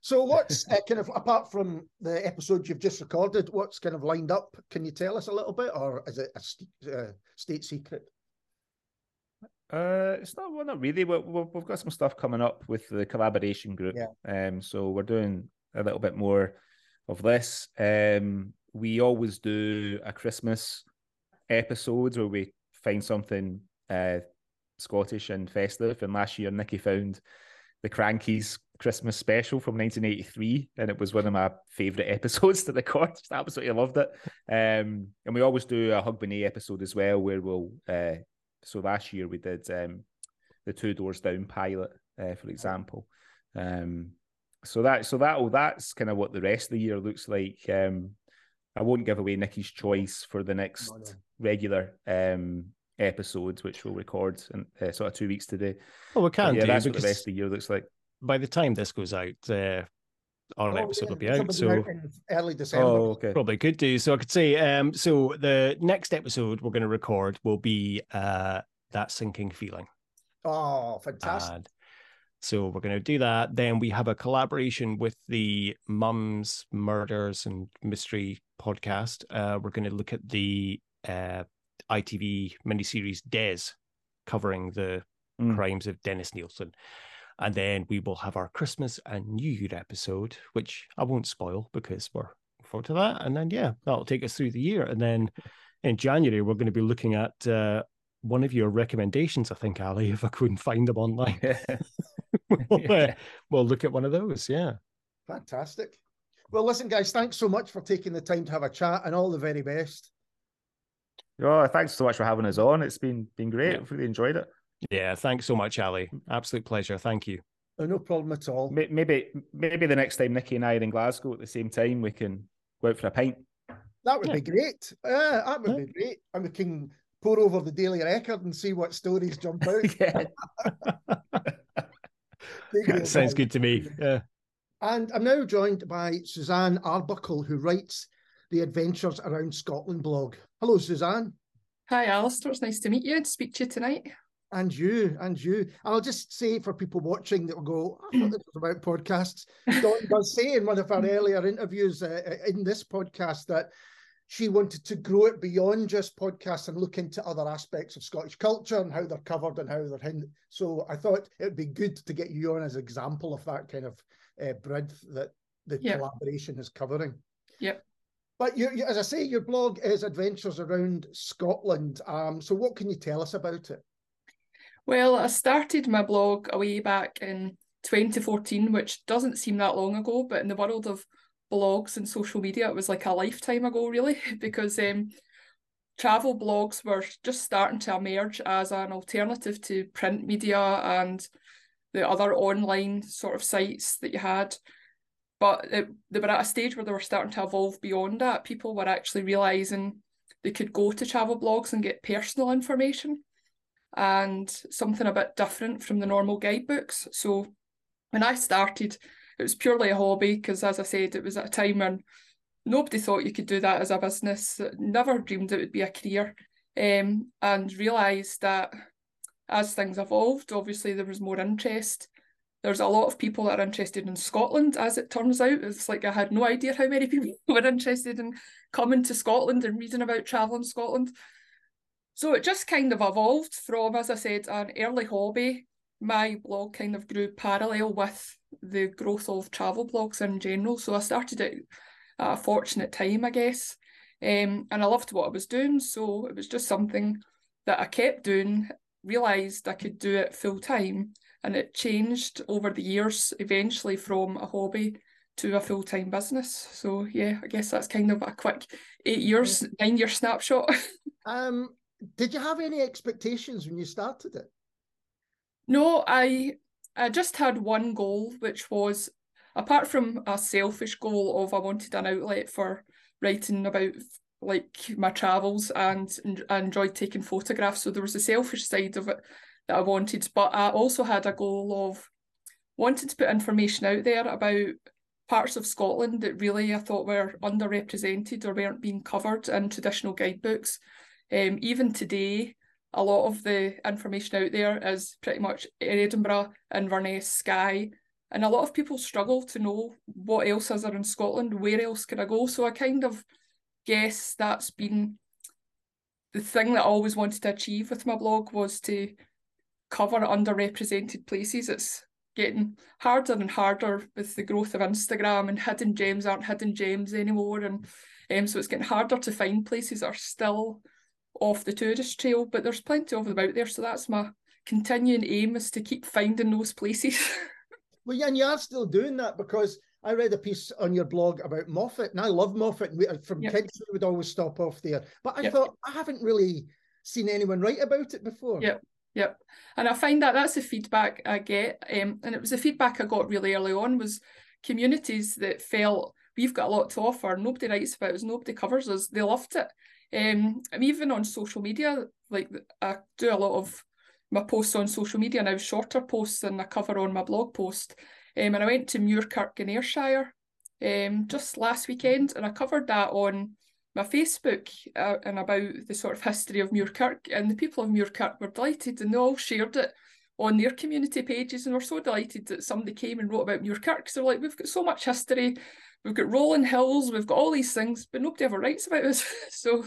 So, what's uh, kind of apart from the episode you've just recorded, what's kind of lined up? Can you tell us a little bit, or is it a st- uh, state secret? Uh, it's not well, not really. we we've got some stuff coming up with the collaboration group. Yeah. Um, so we're doing a little bit more of this. Um, we always do a Christmas episodes where we find something uh Scottish and festive. And last year, Nicky found the Krankies Christmas special from 1983, and it was one of my favourite episodes to record. Just absolutely loved it. Um, and we always do a Hogmanay episode as well, where we'll. Uh, so last year we did um, the Two Doors Down pilot, uh, for example. Um, so that so that oh, that's kind of what the rest of the year looks like. Um, I won't give away Nicky's choice for the next no, no. regular um, episodes, which we'll record in uh, sort of two weeks today. Well, we can yeah, do that's what the rest of the year looks like. By the time this goes out, uh, our oh, episode yeah, will be out. So early December. Oh, okay. Probably could do. So I could say, um, so the next episode we're going to record will be uh that sinking feeling. Oh, fantastic. And so we're going to do that. Then we have a collaboration with the Mums Murders and Mystery podcast. Uh, we're going to look at the uh, ITV miniseries Des, covering the mm. crimes of Dennis Nilsen. And then we will have our Christmas and New Year episode, which I won't spoil because we're forward to that. And then, yeah, that'll take us through the year. And then in January, we're going to be looking at uh, one of your recommendations, I think, Ali, if I couldn't find them online. we'll, yeah. uh, we'll look at one of those. Yeah. Fantastic. Well, listen, guys, thanks so much for taking the time to have a chat and all the very best. Oh, thanks so much for having us on. It's been been great. Yeah. I've really enjoyed it. Yeah, thanks so much, Ali. Absolute pleasure. Thank you. Oh, no problem at all. Maybe maybe the next time Nicky and I are in Glasgow at the same time, we can go out for a pint. That would yeah. be great. Uh, that would yeah. be great. And we can pour over the Daily Record and see what stories jump out. yeah. Sounds good to me. Yeah. And I'm now joined by Suzanne Arbuckle, who writes the Adventures Around Scotland blog. Hello, Suzanne. Hi, Alistair. It's nice to meet you and speak to you tonight. And you, and you. I'll just say for people watching that will go, I thought this was about podcasts. Dawn does say in one of our earlier interviews uh, uh, in this podcast that she wanted to grow it beyond just podcasts and look into other aspects of Scottish culture and how they're covered and how they're hidden. So I thought it would be good to get you on as an example of that kind of uh, breadth that the yep. collaboration is covering. Yep. But you, you, as I say, your blog is Adventures Around Scotland. Um, so what can you tell us about it? Well, I started my blog away back in 2014, which doesn't seem that long ago, but in the world of blogs and social media, it was like a lifetime ago, really, because um, travel blogs were just starting to emerge as an alternative to print media and the other online sort of sites that you had but it, they were at a stage where they were starting to evolve beyond that. People were actually realizing they could go to travel blogs and get personal information and something a bit different from the normal guidebooks. So when I started, it was purely a hobby because, as I said, it was at a time when nobody thought you could do that as a business. Never dreamed it would be a career, um, and realised that as things evolved, obviously there was more interest there's a lot of people that are interested in Scotland, as it turns out. It's like I had no idea how many people were interested in coming to Scotland and reading about travel in Scotland. So it just kind of evolved from, as I said, an early hobby. My blog kind of grew parallel with the growth of travel blogs in general. So I started it at a fortunate time, I guess. Um, and I loved what I was doing. So it was just something that I kept doing, realised I could do it full time and it changed over the years eventually from a hobby to a full time business. So yeah, I guess that's kind of a quick eight years, nine year snapshot. um, did you have any expectations when you started it? No, I I just had one goal, which was apart from a selfish goal of I wanted an outlet for writing about like my travels and I enjoyed taking photographs. So there was a selfish side of it that I wanted, but I also had a goal of wanting to put information out there about parts of Scotland that really I thought were underrepresented or weren't being covered in traditional guidebooks. Um, even today, a lot of the information out there is pretty much Edinburgh, Inverness, Skye, and a lot of people struggle to know what else is there in Scotland, where else can I go? So I kind of guess that's been the thing that I always wanted to achieve with my blog was to cover underrepresented places. It's getting harder and harder with the growth of Instagram and hidden gems aren't hidden gems anymore. And um, so it's getting harder to find places that are still off the tourist trail, but there's plenty of them out there. So that's my continuing aim is to keep finding those places. well, yeah, and you are still doing that because I read a piece on your blog about Moffat, and I love Moffat. And we, uh, from yep. kids, we would always stop off there. But I yep. thought I haven't really seen anyone write about it before. Yep. Yep. And I find that that's the feedback I get. Um, and it was the feedback I got really early on was communities that felt we've got a lot to offer. Nobody writes about us, nobody covers us. They loved it. Um, I'm even on social media, like I do a lot of my posts on social media now, shorter posts than I cover on my blog post. Um, and I went to Muirkirk in Ayrshire um, just last weekend, and I covered that on my Facebook uh, and about the sort of history of Muirkirk, and the people of Muirkirk were delighted, and they all shared it on their community pages, and were so delighted that somebody came and wrote about Muirkirk. So they're like, we've got so much history, we've got rolling hills, we've got all these things, but nobody ever writes about us. so.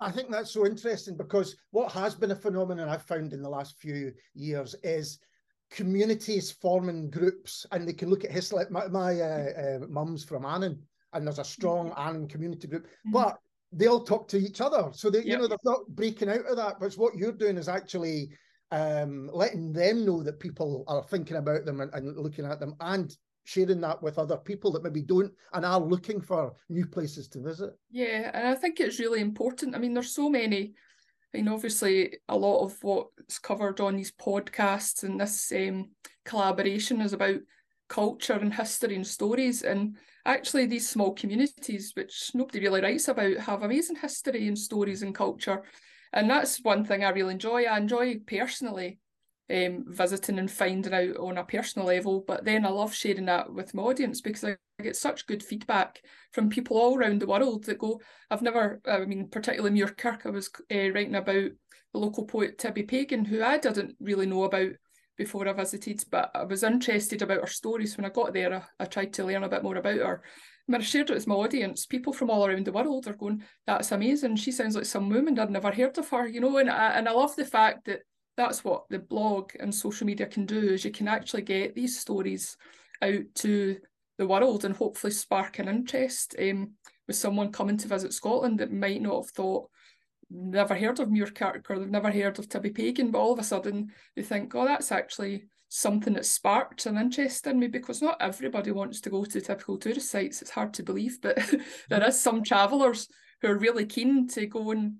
I think that's so interesting because what has been a phenomenon I've found in the last few years is communities forming groups, and they can look at history. Like my, my uh, uh, mum's from Annan, and there's a strong mm-hmm. Annan community group, mm-hmm. but they all talk to each other. So they, yep. you know, they're not breaking out of that. But what you're doing is actually um, letting them know that people are thinking about them and, and, looking at them, and sharing that with other people that maybe don't and are looking for new places to visit. Yeah, and I think it's really important. I mean, there's so many. I mean, obviously, a lot of what's covered on these podcasts and this um, collaboration is about culture and history and stories. And actually, these small communities, which nobody really writes about, have amazing history and stories and culture. And that's one thing I really enjoy. I enjoy personally um, visiting and finding out on a personal level, but then I love sharing that with my audience because I get such good feedback from people all around the world that go, I've never, I mean, particularly Muirkirk, I was uh, writing about the local poet Tibby Pagan, who I didn't really know about before I visited, but I was interested about her stories. When I got there, I, I tried to learn a bit more about her. When I shared it with my audience, people from all around the world are going, "That's amazing! She sounds like some woman I'd never heard of her," you know. And I, and I love the fact that that's what the blog and social media can do is you can actually get these stories out to the world and hopefully spark an interest um, with someone coming to visit Scotland that might not have thought never heard of Muirkirk or they've never heard of Tibby Pagan, but all of a sudden they think, oh, that's actually something that sparked an interest in me because not everybody wants to go to typical tourist sites. It's hard to believe, but there is some travellers who are really keen to go and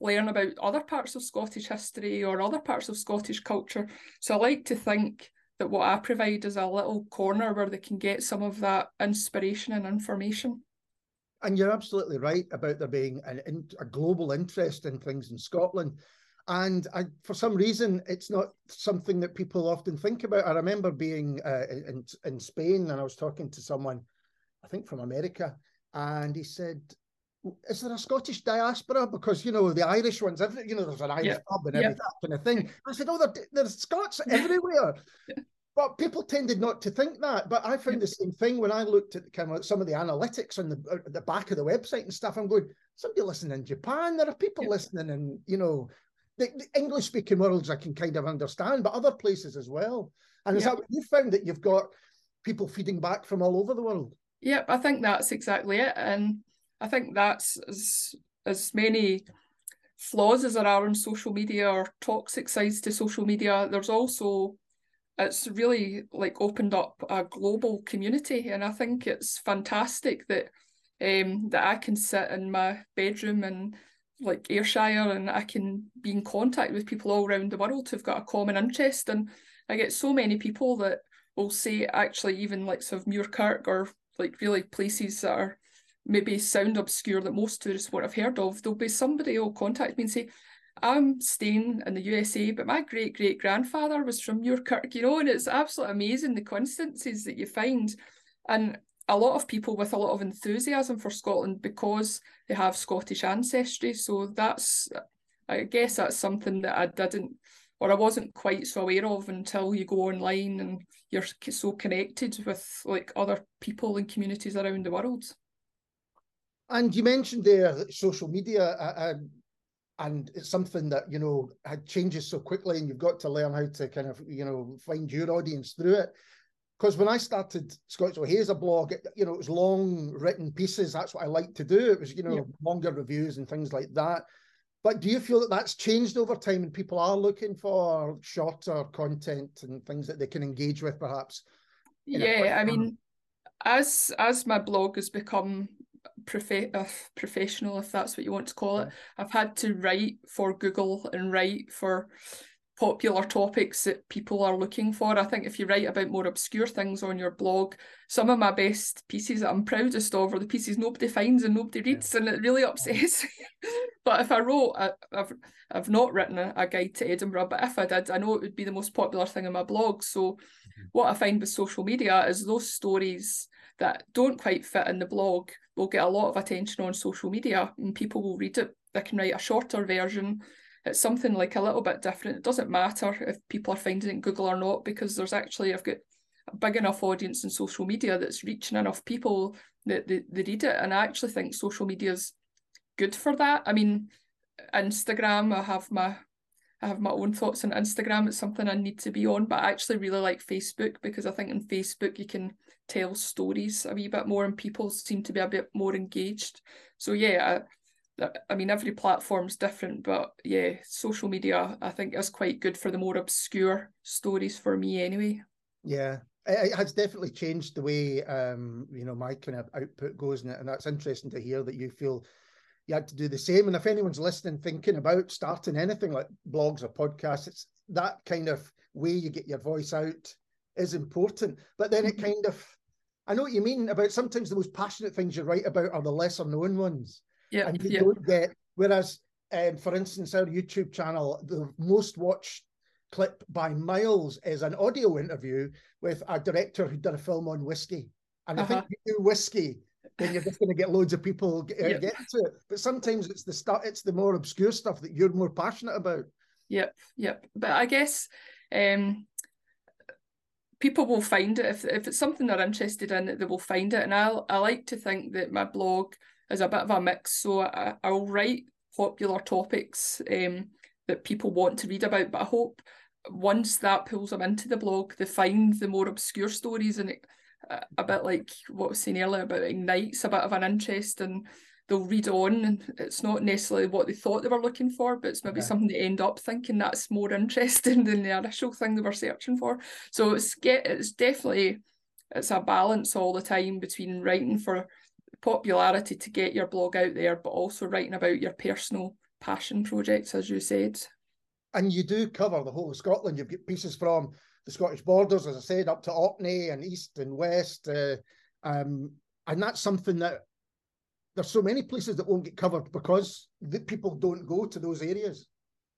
learn about other parts of Scottish history or other parts of Scottish culture. So I like to think that what I provide is a little corner where they can get some of that inspiration and information. And you're absolutely right about there being an, a global interest in things in Scotland. And I, for some reason, it's not something that people often think about. I remember being uh, in, in Spain and I was talking to someone, I think from America, and he said, is there a Scottish diaspora? Because you know the Irish ones, every you know, there's an Irish yeah. pub and every that kind of thing. I said, oh, there, there's Scots everywhere. But people tended not to think that. But I found the same thing when I looked at kind of some of the analytics on the uh, the back of the website and stuff. I'm going, somebody listening in Japan. There are people listening in, you know, the, the English speaking worlds I can kind of understand, but other places as well. And is that what you found that you've got people feeding back from all over the world? Yep, I think that's exactly it. And I think that's as as many flaws as there are in social media or toxic sides to social media. There's also it's really like opened up a global community and I think it's fantastic that um that I can sit in my bedroom and like Ayrshire and I can be in contact with people all around the world who've got a common interest and I get so many people that will say actually even like sort of Muirkirk or like really places that are maybe sound obscure that most tourists won't have heard of, there'll be somebody who'll contact me and say, I'm staying in the USA, but my great great grandfather was from Muirkirk, you know, and it's absolutely amazing the coincidences that you find. And a lot of people with a lot of enthusiasm for Scotland because they have Scottish ancestry. So that's, I guess, that's something that I didn't or I wasn't quite so aware of until you go online and you're so connected with like other people and communities around the world. And you mentioned there social media, uh, and it's something that you know had changes so quickly, and you've got to learn how to kind of you know find your audience through it. Because when I started Scots Whay Hae's a blog, it, you know, it was long written pieces. That's what I like to do. It was, you know, yeah. longer reviews and things like that. But do you feel that that's changed over time and people are looking for shorter content and things that they can engage with perhaps? Yeah, I mean, as as my blog has become prof- uh, professional, if that's what you want to call it, I've had to write for Google and write for popular topics that people are looking for. I think if you write about more obscure things on your blog, some of my best pieces that I'm proudest of are the pieces nobody finds and nobody reads, yeah. and it really upsets me. but if I wrote, I, have I've not written a, a, guide to Edinburgh, but if I did, I know it would be the most popular thing in my blog. So, mm-hmm. what I find with social media is those stories that don't quite fit in the blog will get a lot of attention on social media, and people will read it. They can write a shorter version it's something like a little bit different. It doesn't matter if people are finding it Google or not, because there's actually I've got a big enough audience in social media that's reaching enough people that they, they read it. And I actually think social media is good for that. I mean, Instagram, I have my I have my own thoughts on Instagram. It's something I need to be on, but I actually really like Facebook because I think in Facebook you can tell stories a wee bit more and people seem to be a bit more engaged. So yeah, I mean, every platform's different, but yeah, social media I think is quite good for the more obscure stories for me anyway. Yeah, it has definitely changed the way um, you know my kind of output goes, and that's interesting to hear that you feel you had to do the same. And if anyone's listening, thinking about starting anything like blogs or podcasts, it's that kind of way you get your voice out is important. But then it mm-hmm. kind of, I know what you mean about sometimes the most passionate things you write about are the lesser known ones. Yeah. And you yeah. don't get, whereas, um, for instance, our YouTube channel, the most watched clip by miles is an audio interview with a director who did a film on whiskey. And uh-huh. I think uh-huh. you do whiskey, then you're just going to get loads of people get, uh, yep. get into it. But sometimes it's the stuff, it's the more obscure stuff that you're more passionate about. Yep, yep. But I guess um, people will find it if if it's something they're interested in, they will find it. And I I like to think that my blog is a bit of a mix. So I, I'll write popular topics um, that people want to read about, but I hope once that pulls them into the blog, they find the more obscure stories and it, a bit like what was seen earlier about ignites a bit of an interest and they'll read on and it's not necessarily what they thought they were looking for, but it's maybe okay. something they end up thinking that's more interesting than the initial thing they were searching for. So it's get it's definitely it's a balance all the time between writing for popularity to get your blog out there, but also writing about your personal passion projects, as you said. And you do cover the whole of Scotland. You've got pieces from the Scottish borders, as I said, up to Orkney and east and west. Uh, um, and that's something that there's so many places that won't get covered because the people don't go to those areas.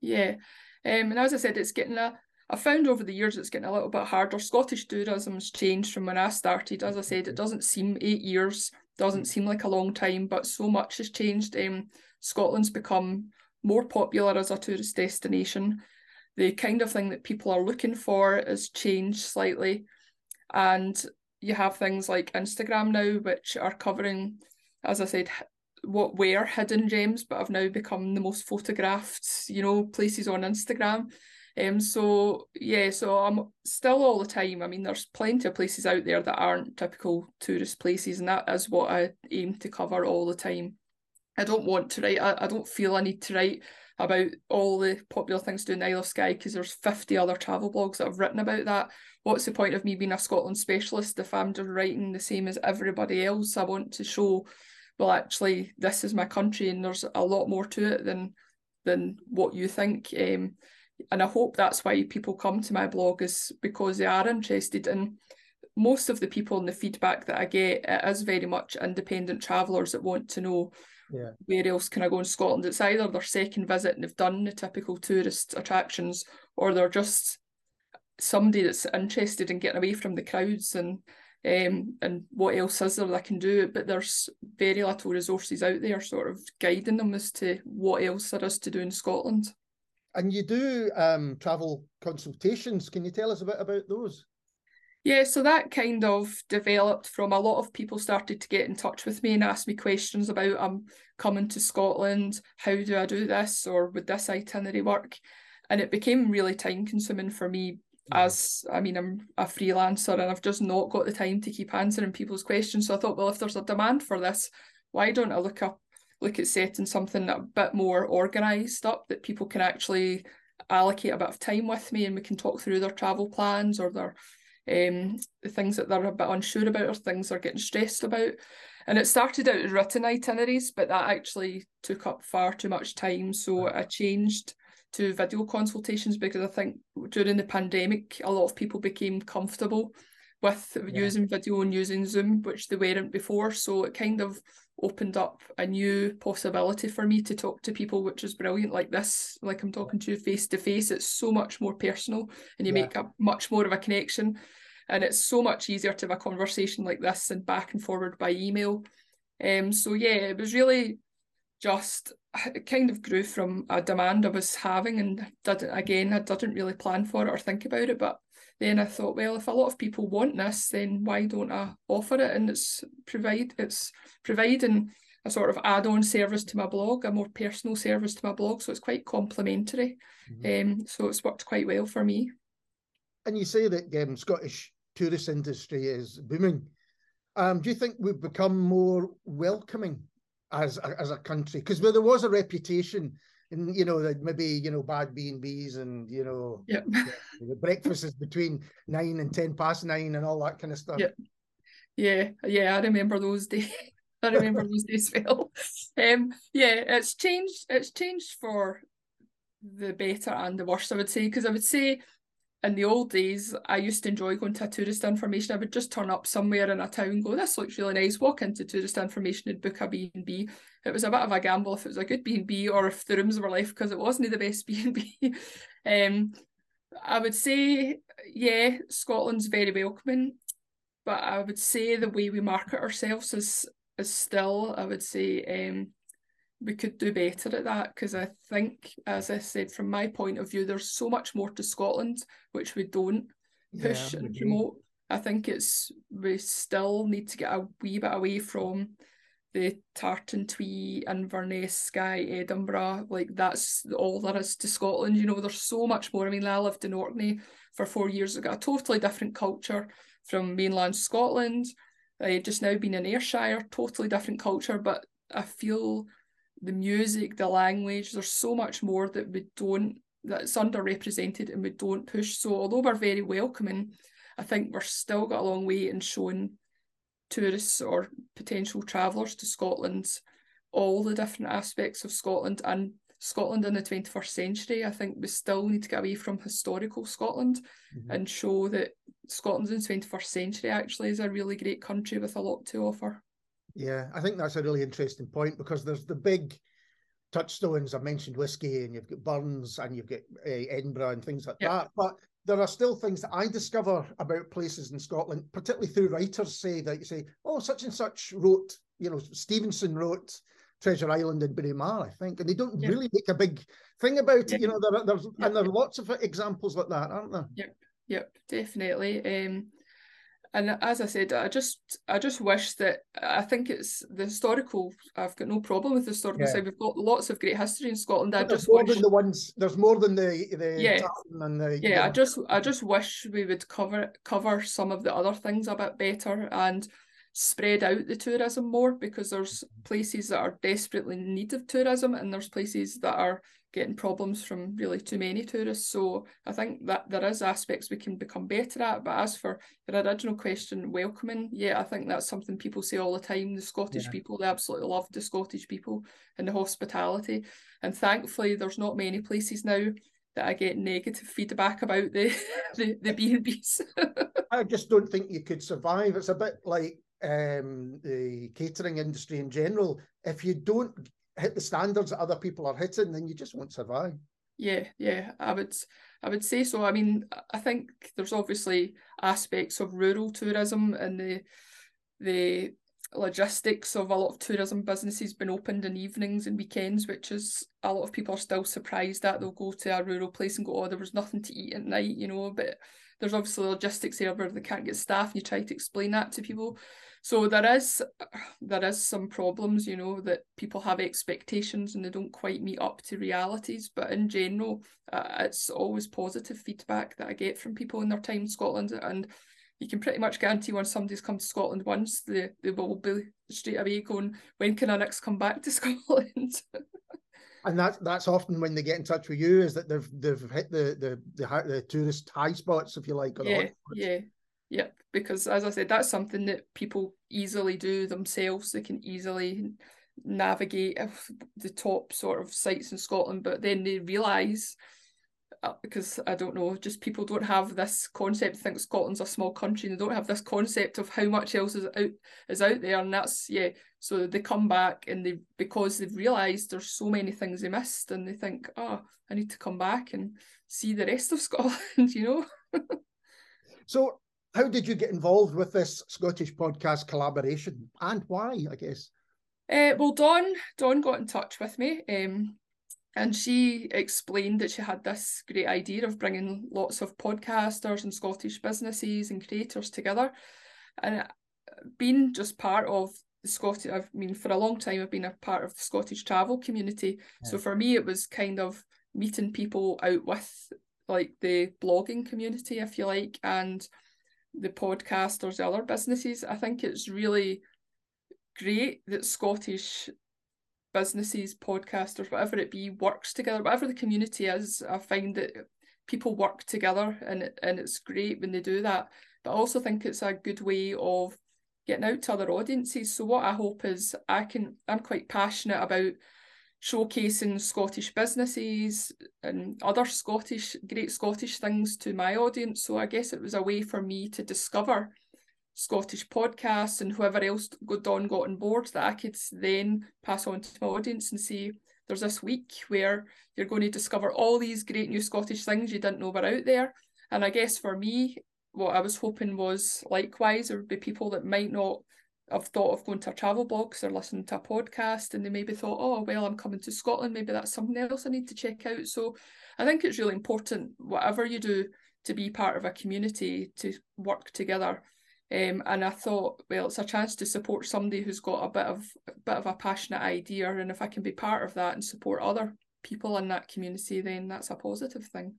Yeah. Um, and as I said, it's getting a I found over the years it's getting a little bit harder. Scottish tourism's changed from when I started. As I said, it doesn't seem eight years doesn't seem like a long time, but so much has changed. Um, Scotland's become more popular as a tourist destination. The kind of thing that people are looking for has changed slightly. And you have things like Instagram now, which are covering, as I said, what were hidden gems, but have now become the most photographed, you know, places on Instagram. Um, so yeah, so I'm still all the time. I mean, there's plenty of places out there that aren't typical tourist places, and that is what I aim to cover all the time. I don't want to write. I, I don't feel I need to write about all the popular things to do in Isle of Skye because there's 50 other travel blogs that have written about that. What's the point of me being a Scotland specialist if I'm just writing the same as everybody else? I want to show, well, actually, this is my country and there's a lot more to it than than what you think. Um, and I hope that's why people come to my blog is because they are interested in most of the people and the feedback that I get it is very much independent travellers that want to know yeah. where else can I go in Scotland. It's either their second visit and they've done the typical tourist attractions or they're just somebody that's interested in getting away from the crowds and um, and what else is there that can do it. But there's very little resources out there, sort of guiding them as to what else there is to do in Scotland. And you do um, travel consultations. Can you tell us a bit about those? Yeah, so that kind of developed from a lot of people started to get in touch with me and ask me questions about I'm um, coming to Scotland, how do I do this, or would this itinerary work? And it became really time consuming for me as I mean, I'm a freelancer and I've just not got the time to keep answering people's questions. So I thought, well, if there's a demand for this, why don't I look up look at setting something a bit more organized up that people can actually allocate a bit of time with me and we can talk through their travel plans or their um the things that they're a bit unsure about or things they're getting stressed about. And it started out as written itineraries, but that actually took up far too much time. So I changed to video consultations because I think during the pandemic, a lot of people became comfortable with yeah. using video and using Zoom, which they weren't before. So it kind of opened up a new possibility for me to talk to people, which is brilliant. Like this, like I'm talking to you face to face, it's so much more personal and you yeah. make a much more of a connection. And it's so much easier to have a conversation like this and back and forward by email. Um, so yeah, it was really just it kind of grew from a demand I was having and didn't again I didn't really plan for it or think about it but then I thought well if a lot of people want this then why don't I offer it? And it's provide it's providing a sort of add-on service to my blog a more personal service to my blog. So it's quite complementary mm-hmm. um, so it's worked quite well for me. And you say that um, Scottish tourist industry is booming. Um, do you think we've become more welcoming as a, as a country? Because there was a reputation and you know that maybe you know bad B and B's and you know yep. the breakfast is between nine and ten past nine and all that kind of stuff. Yeah, yeah, yeah. I remember those days. I remember those days well. Um, yeah, it's changed. It's changed for the better and the worse. I would say because I would say in the old days, I used to enjoy going to a tourist information. I would just turn up somewhere in a town, go, this looks really nice, walk into tourist information and book a B&B. It was a bit of a gamble if it was a good B&B or if the rooms were left because it wasn't the best B&B. um, I would say, yeah, Scotland's very welcoming, but I would say the way we market ourselves is is still, I would say, um, we could do better at that because I think, as I said, from my point of view, there's so much more to Scotland which we don't push yeah, and promote. I think it's we still need to get a wee bit away from the tartan twee, Inverness, Skye, Edinburgh. Like that's all there is to Scotland. You know, there's so much more. I mean, I lived in Orkney for four years ago, a totally different culture from mainland Scotland. I just now been in Ayrshire, totally different culture, but I feel the music, the language, there's so much more that we don't that's underrepresented and we don't push. So although we're very welcoming, I think we're still got a long way in showing tourists or potential travellers to Scotland all the different aspects of Scotland and Scotland in the 21st century. I think we still need to get away from historical Scotland mm-hmm. and show that Scotland in the 21st century actually is a really great country with a lot to offer. Yeah, I think that's a really interesting point because there's the big touchstones. I mentioned whiskey, and you've got Burns, and you've got uh, Edinburgh, and things like yep. that. But there are still things that I discover about places in Scotland, particularly through writers say that you say, oh, such and such wrote, you know, Stevenson wrote Treasure Island in Braemar, I think, and they don't yep. really make a big thing about yep. it. You know, there, there's and there are lots of examples like that, aren't there? Yep, yep, definitely. Um, and as I said, I just I just wish that I think it's the historical. I've got no problem with the historical yeah. side. We've got lots of great history in Scotland. I just more wish, than the ones. There's more than the the yeah and the yeah. yeah. I just I just wish we would cover cover some of the other things a bit better and spread out the tourism more because there's mm-hmm. places that are desperately in need of tourism and there's places that are getting problems from really too many tourists. So I think that there is aspects we can become better at. But as for your original question, welcoming, yeah, I think that's something people say all the time. The Scottish yeah. people, they absolutely love the Scottish people and the hospitality. And thankfully, there's not many places now that I get negative feedback about the the, the B and B's. I just don't think you could survive. It's a bit like um, the catering industry in general. If you don't hit the standards that other people are hitting, then you just won't survive. Yeah, yeah, I would, I would say so. I mean, I think there's obviously aspects of rural tourism and the the logistics of a lot of tourism businesses been opened in evenings and weekends, which is a lot of people are still surprised that They'll go to a rural place and go, oh, there was nothing to eat at night, you know, but there's obviously logistics there where they can't get staff and you try to explain that to people. So there is there is some problems, you know, that people have expectations and they don't quite meet up to realities. But in general, uh, it's always positive feedback that I get from people in their time in Scotland and you can pretty much guarantee when somebody's come to Scotland once, they, they will be straight away going, when can I next come back to Scotland? and that's that's often when they get in touch with you is that they've they've hit the the the, the tourist high spots, if you like. yeah, yeah, yeah. Because as I said, that's something that people easily do themselves. They can easily navigate the top sort of sites in Scotland, but then they realise uh, because I don't know, just people don't have this concept. think Scotland's a small country, and they don't have this concept of how much else is out is out there, and that's yeah. So they come back and they because they've realised there's so many things they missed, and they think, oh, I need to come back and see the rest of Scotland, you know. so, how did you get involved with this Scottish podcast collaboration, and why? I guess. Uh, well, Dawn, Dawn got in touch with me. Um, and she explained that she had this great idea of bringing lots of podcasters and Scottish businesses and creators together. And uh, being just part of the Scottish, I mean, for a long time, I've been a part of the Scottish travel community. Yeah. So for me, it was kind of meeting people out with like the blogging community, if you like, and the podcasters, the other businesses. I think it's really great that Scottish businesses, podcasters, whatever it be, works together, whatever the community is, I find that people work together and and it's great when they do that. But I also think it's a good way of getting out to other audiences. So what I hope is I can I'm quite passionate about showcasing Scottish businesses and other Scottish great Scottish things to my audience. So I guess it was a way for me to discover Scottish podcasts and whoever else Dawn got on board that I could then pass on to my audience and say, there's this week where you're going to discover all these great new Scottish things you didn't know were out there. And I guess for me, what I was hoping was likewise, there would be people that might not have thought of going to a travel blog or listening to a podcast and they maybe thought, oh, well, I'm coming to Scotland. Maybe that's something else I need to check out. So I think it's really important, whatever you do, to be part of a community, to work together um, and I thought, well, it's a chance to support somebody who's got a bit of a bit of a passionate idea, and if I can be part of that and support other people in that community, then that's a positive thing.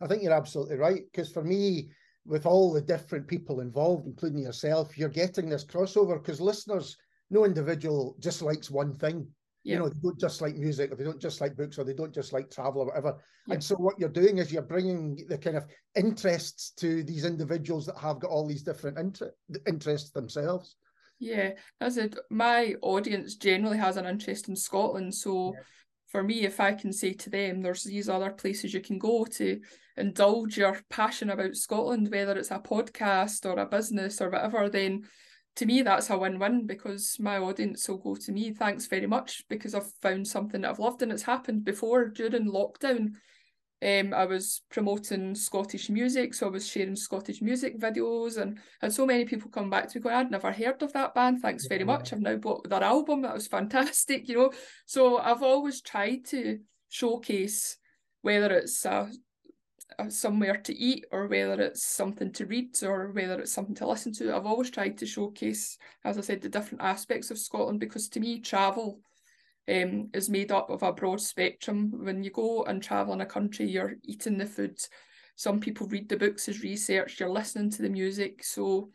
I think you're absolutely right because for me, with all the different people involved, including yourself, you're getting this crossover because listeners, no individual just likes one thing. You know they don't just like music or they don't just like books or they don't just like travel or whatever. And so what you're doing is you're bringing the kind of interests to these individuals that have got all these different inter- interests themselves. Yeah as it. My audience generally has an interest in scotland so yeah. For me if i can say to them there's these other places you can go to indulge your passion about scotland whether it's a podcast or a business or whatever then to me that's a win-win because my audience will go to me thanks very much because i've found something that i've loved and it's happened before during lockdown um, I was promoting Scottish music, so I was sharing Scottish music videos, and had so many people come back to me going, "I'd never heard of that band. Thanks very much. I've now bought their album. That was fantastic." You know, so I've always tried to showcase whether it's a uh, somewhere to eat or whether it's something to read or whether it's something to listen to. I've always tried to showcase, as I said, the different aspects of Scotland because to me, travel um, is made up of a broad spectrum. When you go and travel in a country, you're eating the food. Some people read the books as research, you're listening to the music. So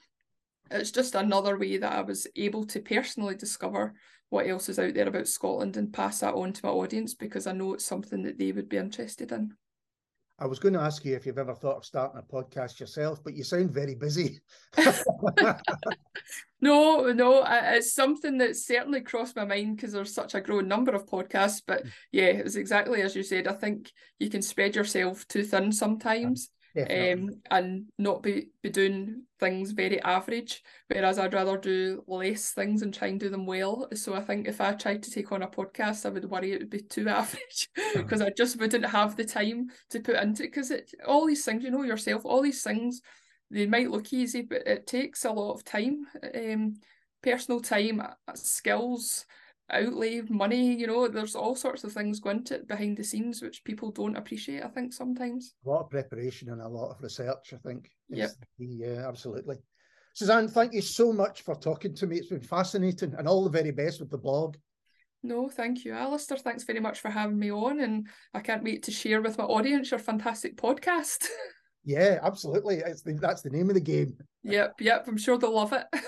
it's just another way that I was able to personally discover what else is out there about Scotland and pass that on to my audience because I know it's something that they would be interested in. I was going to ask you if you've ever thought of starting a podcast yourself, but you sound very busy. no, no, it's something that certainly crossed my mind because there's such a growing number of podcasts. But mm. yeah, it's exactly as you said. I think you can spread yourself too thin sometimes. Um, and not be, be doing things very average. Whereas I'd rather do less things and try and do them well. So I think if I tried to take on a podcast, I would worry it would be too average because uh-huh. I just wouldn't have the time to put into it. Because it all these things, you know yourself, all these things, they might look easy, but it takes a lot of time, um, personal time, uh, skills outlay, money, you know, there's all sorts of things going to it behind the scenes which people don't appreciate, I think, sometimes. A lot of preparation and a lot of research, I think. Yeah. Yeah, uh, absolutely. Suzanne, thank you so much for talking to me. It's been fascinating and all the very best with the blog. No, thank you, Alistair. Thanks very much for having me on. And I can't wait to share with my audience your fantastic podcast. yeah, absolutely. It's the, that's the name of the game. Yep, yep. I'm sure they'll love it.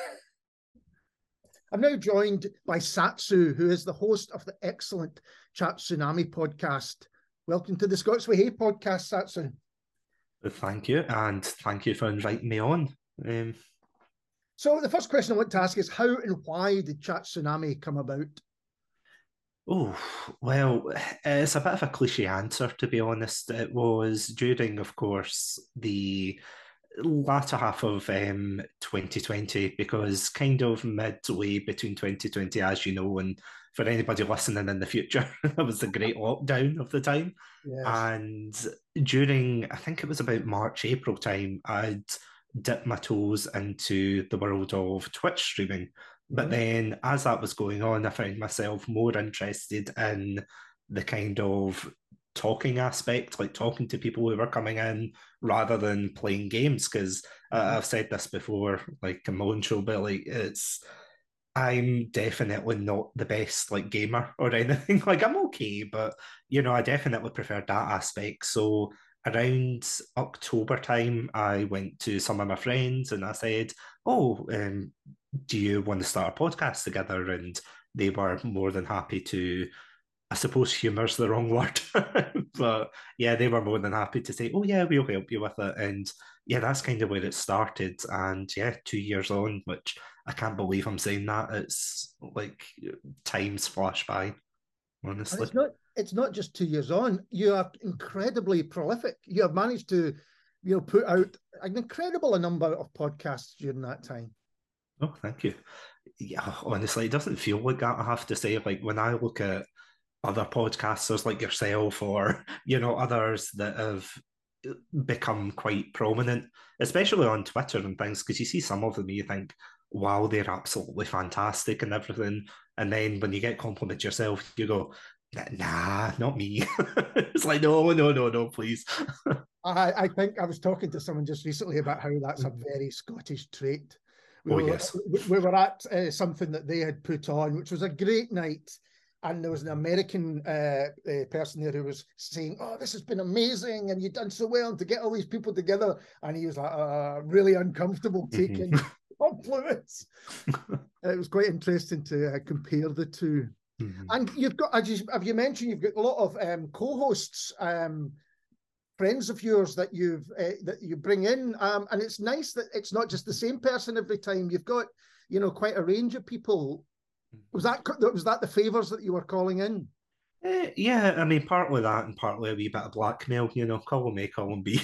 I'm now joined by Satsu, who is the host of the excellent Chatsunami podcast. Welcome to the Scots Whay Hae podcast, Satsu. Thank you, and thank you for inviting me on. Um, so, the first question I want to ask is how and why did Chatsunami come about? Oh, well, it's a bit of a cliche answer, to be honest. It was during, of course, the latter half of um, 2020 because kind of midway between 2020 as you know and for anybody listening in the future it was the great lockdown of the time yes. and during i think it was about march april time i'd dipped my toes into the world of twitch streaming but mm-hmm. then as that was going on i found myself more interested in the kind of talking aspect, like talking to people who were coming in rather than playing games. Because uh, mm-hmm. I've said this before, like a Moan show, but like it's I'm definitely not the best like gamer or anything. like I'm okay, but you know, I definitely prefer that aspect. So around October time, I went to some of my friends and I said, "Oh, um, do you want to start a podcast together?" And they were more than happy to I suppose humour's the wrong word, but yeah, they were more than happy to say, "Oh yeah, we'll help you with it." And yeah, that's kind of where it started. And yeah, two years on, which I can't believe I'm saying that. It's like times flash by. Honestly, and it's not. It's not just two years on. You are incredibly prolific. You have managed to, you know, put out an incredible number of podcasts during that time. Oh, thank you. Yeah, honestly, it doesn't feel like that. I have to say, like when I look at other podcasters like yourself or you know others that have become quite prominent especially on twitter and things because you see some of them you think wow they're absolutely fantastic and everything. And then when you get compliments yourself you go nah not me. It's like no no no no please. I, I think i was talking to someone just recently about how that's a very scottish trait. We oh, were, yes. we were at uh, something that they had put on which was a great night and there was an American uh, uh, person there who was saying, "Oh, this has been amazing, and you've done so well to get all these people together." And he was like, uh, really uncomfortable mm-hmm. taking compliments. it was quite interesting to uh, compare the 2 mm-hmm. And you've got, as you, have you mentioned, you've got a lot of um, co-hosts, um, friends of yours that you've uh, that you bring in, um, and it's nice that it's not just the same person every time. You've got, you know, quite a range of people was that was that the favors that you were calling in? Uh, yeah, I mean, partly that and partly a wee bit of blackmail. You know, him A, him B.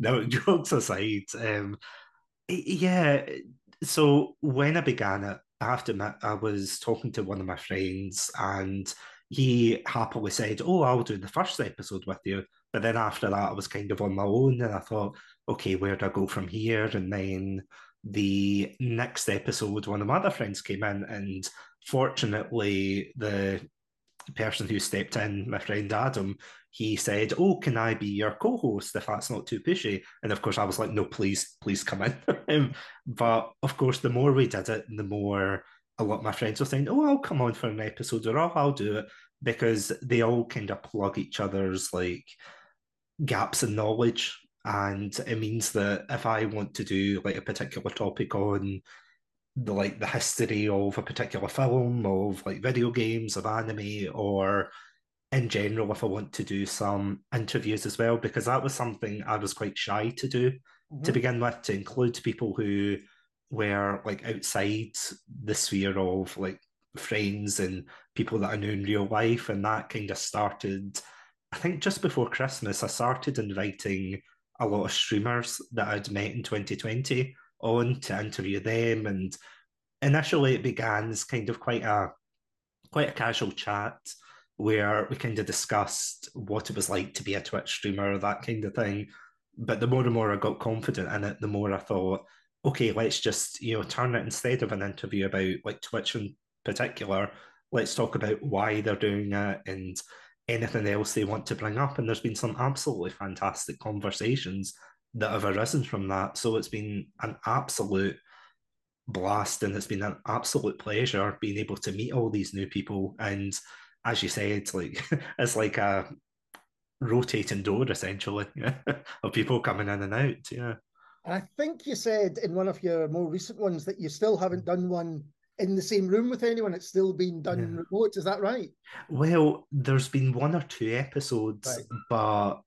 no, jokes aside, um, yeah. So when I began it, I have to admit, I was talking to one of my friends, and he happily said, "Oh, I'll do the first episode with you." But then after that, I was kind of on my own, and I thought, "Okay, where do I go from here?" And then the next episode, one of my other friends came in, and fortunately, the person who stepped in, my friend Adam, he said, "Oh, can I be your co-host if that's not too pushy?" And of course, I was like, "No, please, please come in." Um, but of course, the more we did it, the more a lot of my friends were saying, "Oh, I'll come on for an episode," or "Oh, I'll do it," because they all kind of plug each other's like gaps in knowledge and it means that if I want to do like a particular topic on the like the history of a particular film, of like video games, of anime, or in general, if I want to do some interviews as well, because that was something I was quite shy to do mm-hmm. to begin with, to include people who were like outside the sphere of like friends and people that I knew in real life. And that kind of started, I think just before Christmas, I started inviting a lot of streamers that I'd met in 2020 on to interview them. And initially, it began as kind of quite a quite a casual chat where we kind of discussed what it was like to be a Twitch streamer, that kind of thing. But the more and more I got confident in it, the more I thought, okay, let's just you know turn it instead of an interview about like Twitch in particular. Let's talk about why they're doing it and anything else they want to bring up. And there's been some absolutely fantastic conversations that have arisen from that. So it's been an absolute blast and it's been an absolute pleasure being able to meet all these new people. And as you said, like it's like a rotating door essentially of people coming in and out. Yeah. I think you said in one of your more recent ones that you still haven't done one in the same room with anyone. It's still being done yeah. remote. Is that right? Well, there's been one or two episodes, right. but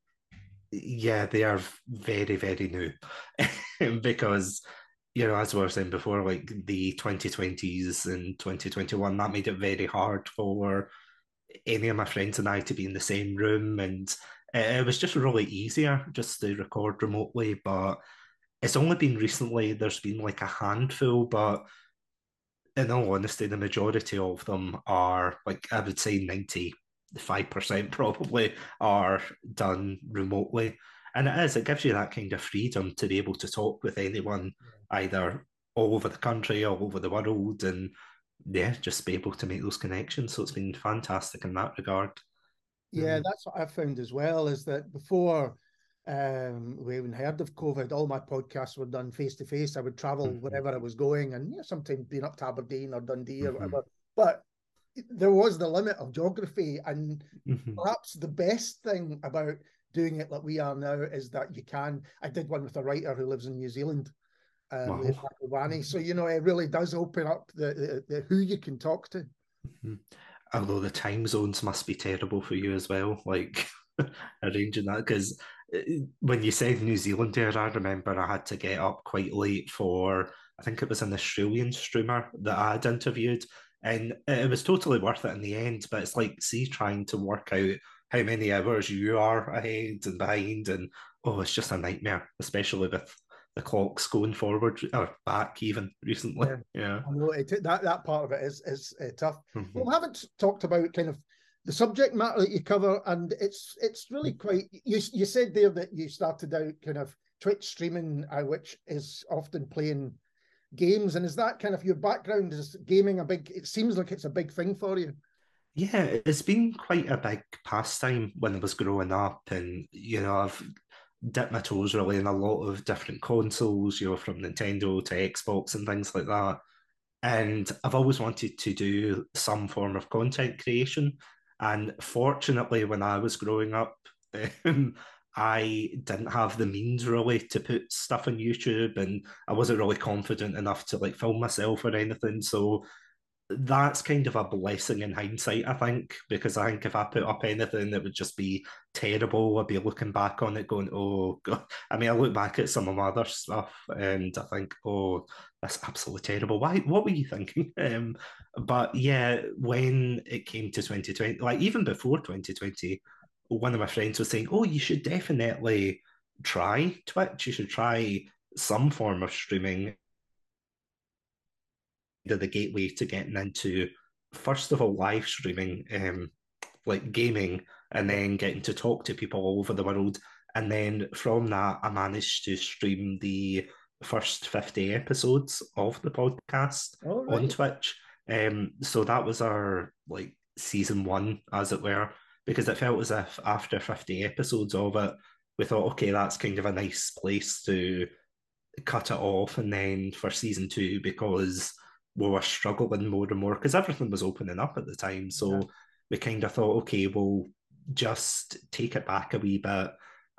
yeah, they are very, very new because you know, as we were saying before, like the 2020s and 2021, that made it very hard for any of my friends and I to be in the same room, and it was just really easier just to record remotely. But it's only been recently there's been like a handful, but in all honesty, the majority of them are like I would say 95% probably are done remotely. And it is, it gives you that kind of freedom to be able to talk with anyone either all over the country, all over the world, and yeah, just be able to make those connections. So it's been fantastic in that regard. Yeah, mm. that's what I found as well, is that before um, we even heard of COVID, all my podcasts were done face to face. I would travel mm-hmm. wherever I was going, and you know, sometimes being up to Aberdeen or Dundee mm-hmm. or whatever. But there was the limit of geography, and mm-hmm. perhaps the best thing about doing it like we are now is that you can. I did one with a writer who lives in New Zealand, um, wow. So you know, it really does open up the, the, the who you can talk to. Mm-hmm. Although the time zones must be terrible for you as well, like arranging that because when you said New Zealand there, I remember I had to get up quite late for I think it was an Australian streamer that I had interviewed, and it was totally worth it in the end. But it's like, see, trying to work out how many hours you are ahead and behind, and oh, it's just a nightmare, especially with the clocks going forward or back even recently. Yeah, yeah. I know it, that that part of it is is uh, tough. Mm-hmm. Well, we haven't talked about kind of the subject matter that you cover, and it's it's really quite. You you said there that you started out kind of Twitch streaming, uh, which is often playing games, and is that kind of your background? Is gaming a big? It seems like it's a big thing for you. Yeah, it's been quite a big pastime when I was growing up, and you know I've dipped my toes really in a lot of different consoles, you know, from Nintendo to Xbox and things like that. And I've always wanted to do some form of content creation. And fortunately, when I was growing up, um, I didn't have the means really to put stuff on YouTube, and I wasn't really confident enough to like film myself or anything. So that's kind of a blessing in hindsight, I think, because I think if I put up anything that would just be terrible, I'd be looking back on it going, oh, God. I mean, I look back at some of my other stuff and I think, oh, that's absolutely terrible. Why? What were you thinking? Um, but yeah, when it came to 2020, like even before 2020, one of my friends was saying, oh, you should definitely try Twitch. You should try some form of streaming the gateway to getting into first of all live streaming, um, like gaming, and then getting to talk to people all over the world. And then from that, I managed to stream the first 50 episodes of the podcast right. on Twitch. Um, so that was our like season one, as it were, because it felt as if after 50 episodes of it, we thought, okay, that's kind of a nice place to cut it off. And then for season two, because we were struggling more and more because everything was opening up at the time. So yeah. we kind of thought, okay, we'll just take it back a wee bit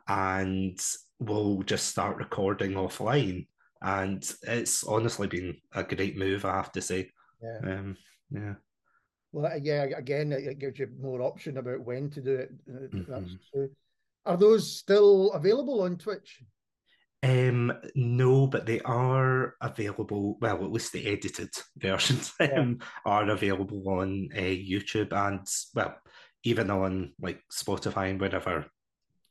and we'll just start recording offline. And it's honestly been a great move, I have to say. Yeah. Um, yeah. Well, yeah, again, it gives you more option about when to do it. Uh, that's mm-hmm. true. Are those still available on Twitch? Um, no, but they are available. Well, at least the edited versions yeah. um, are available on uh, YouTube and well, even on like Spotify and wherever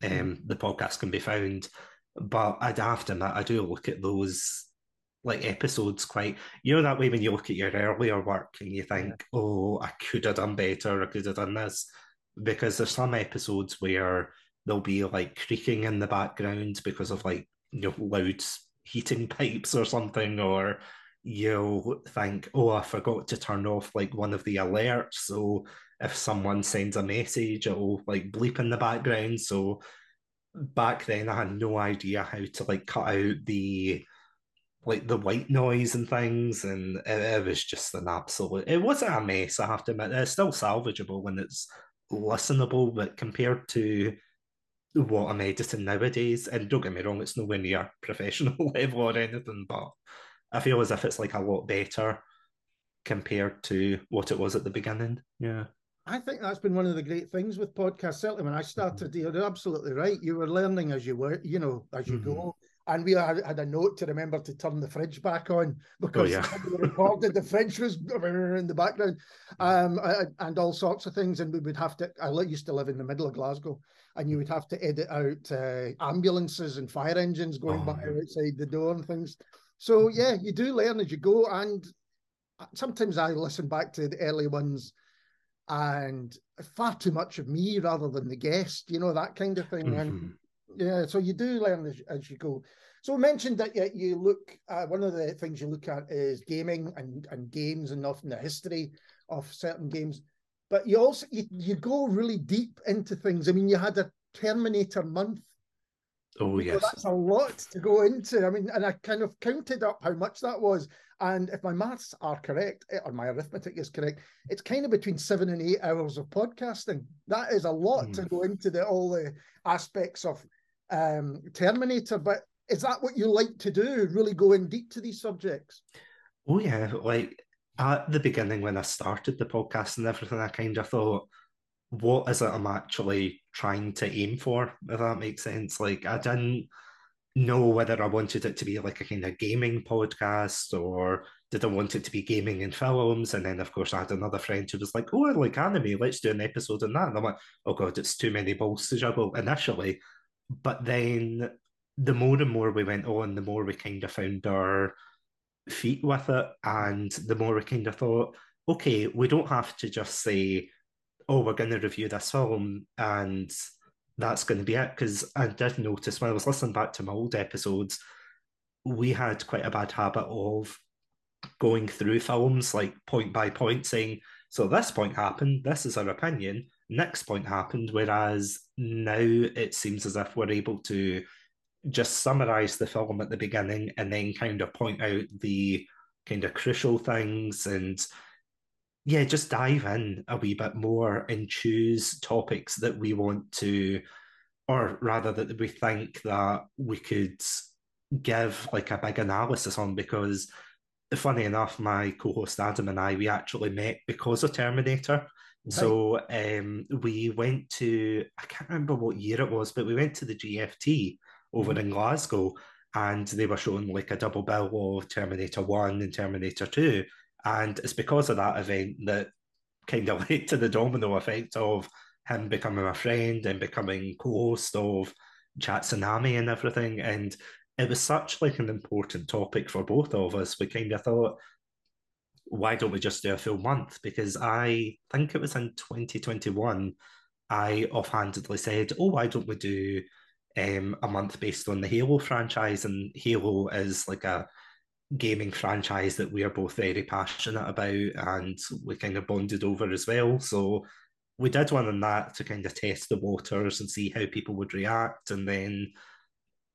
um, mm. the podcast can be found. But I'd have to admit, I do look at those like episodes quite you know that way when you look at your earlier work and you think, yeah. oh, I could have done better, I could have done this. Because there's some episodes where there'll be like creaking in the background because of like you know loud heating pipes or something, or you'll think, oh, I forgot to turn off like one of the alerts. So if someone sends a message, it'll like bleep in the background. So back then I had no idea how to like cut out the like the white noise and things, and it, it was just an absolute. It wasn't a mess, I have to admit. It's still salvageable when it's listenable, but compared to what I'm editing nowadays, and don't get me wrong, it's nowhere near professional level or anything, but I feel as if it's like a lot better compared to what it was at the beginning. Yeah. I think that's been one of the great things with podcasts. Certainly, when I started, mm-hmm. you're absolutely right. You were learning as you were, you know, as you mm-hmm. go and we had, had, a note to remember to turn the fridge back on because oh, yeah. we recorded the fridge was in the background um, and all sorts of things and we would have to i used to live in the middle of glasgow and you would have to edit out uh, ambulances and fire engines going oh, by yeah. outside the door and things so yeah you do learn as you go and sometimes i listen back to the early ones and far too much of me rather than the guest you know that kind of thing mm-hmm. and yeah, so you do learn as, as you go. So we mentioned that you, you look uh, one of the things you look at is gaming and, and games and often the history of certain games. But you also you, you go really deep into things. I mean, you had a Terminator month. Oh yes, that's a lot to go into. I mean, and I kind of counted up how much that was, and if my maths are correct eh, or my arithmetic is correct, it's kind of between seven and eight hours of podcasting. That is a lot mm. to go into the all the aspects of um, Terminator. But is that what you like to do? Really go in deep to these subjects? Oh yeah, like at the beginning when I started the podcast and everything, I kind of thought, what is it I'm actually trying to aim for? If that makes sense. Like I didn't know whether I wanted it to be like a kind of gaming podcast or did I want it to be gaming and films? And then, of course, I had another friend who was like, Oh, I like anime, let's do an episode on that. And I'm like, Oh, God, it's too many balls to juggle initially. But then the more and more we went on, the more we kind of found our feet with it. And the more we kind of thought, okay, we don't have to just say, oh, we're going to review this film and that's going to be it. Because I did notice when I was listening back to my old episodes, we had quite a bad habit of going through films like point by point, saying, so this point happened, this is our opinion, next point happened. Whereas now it seems as if we're able to just summarize the film at the beginning and then kind of point out the kind of crucial things and yeah, just dive in a wee bit more and choose topics that we want to, or rather that we think that we could give like a big analysis on because funny enough, my co-host Adam and I, we actually met because of Terminator. So um, we went to, I can't remember what year it was, but we went to the GFT over mm-hmm. in Glasgow and they were showing like a double bill of Terminator 1 and Terminator 2. And it's because of that event that kind of led to the domino effect of him becoming a friend and becoming co-host of Chatsunami and everything. And it was such like an important topic for both of us. We kind of thought, why don't we just do a full month? Because I think it was in 2021, I offhandedly said, oh, why don't we do um, a month based on the Halo franchise? And Halo is like a gaming franchise that we are both very passionate about and we kind of bonded over as well. So we did one on that to kind of test the waters and see how people would react. And then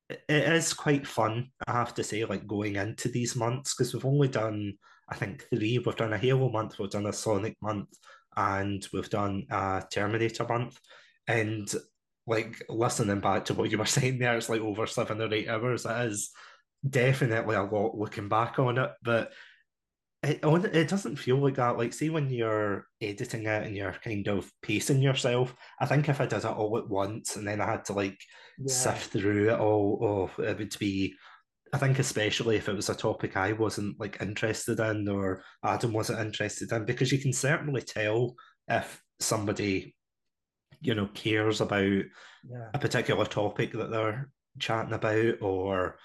it is quite fun, I have to say, like going into these months because we've only done I think three. We've done a Halo month, we've done a Sonic month, and we've done a Terminator month. And like listening back to what you were saying there, it's like over seven or eight hours. It is definitely a lot looking back on it, but it it doesn't feel like that. Like, see, when you're editing it and you're kind of pacing yourself, I think if I did it all at once and then I had to like yeah. sift through it all, oh, it would be I think especially if it was a topic I wasn't like interested in or Adam wasn't interested in, because you can certainly tell if somebody, you know, cares about yeah. a particular topic that they're chatting about or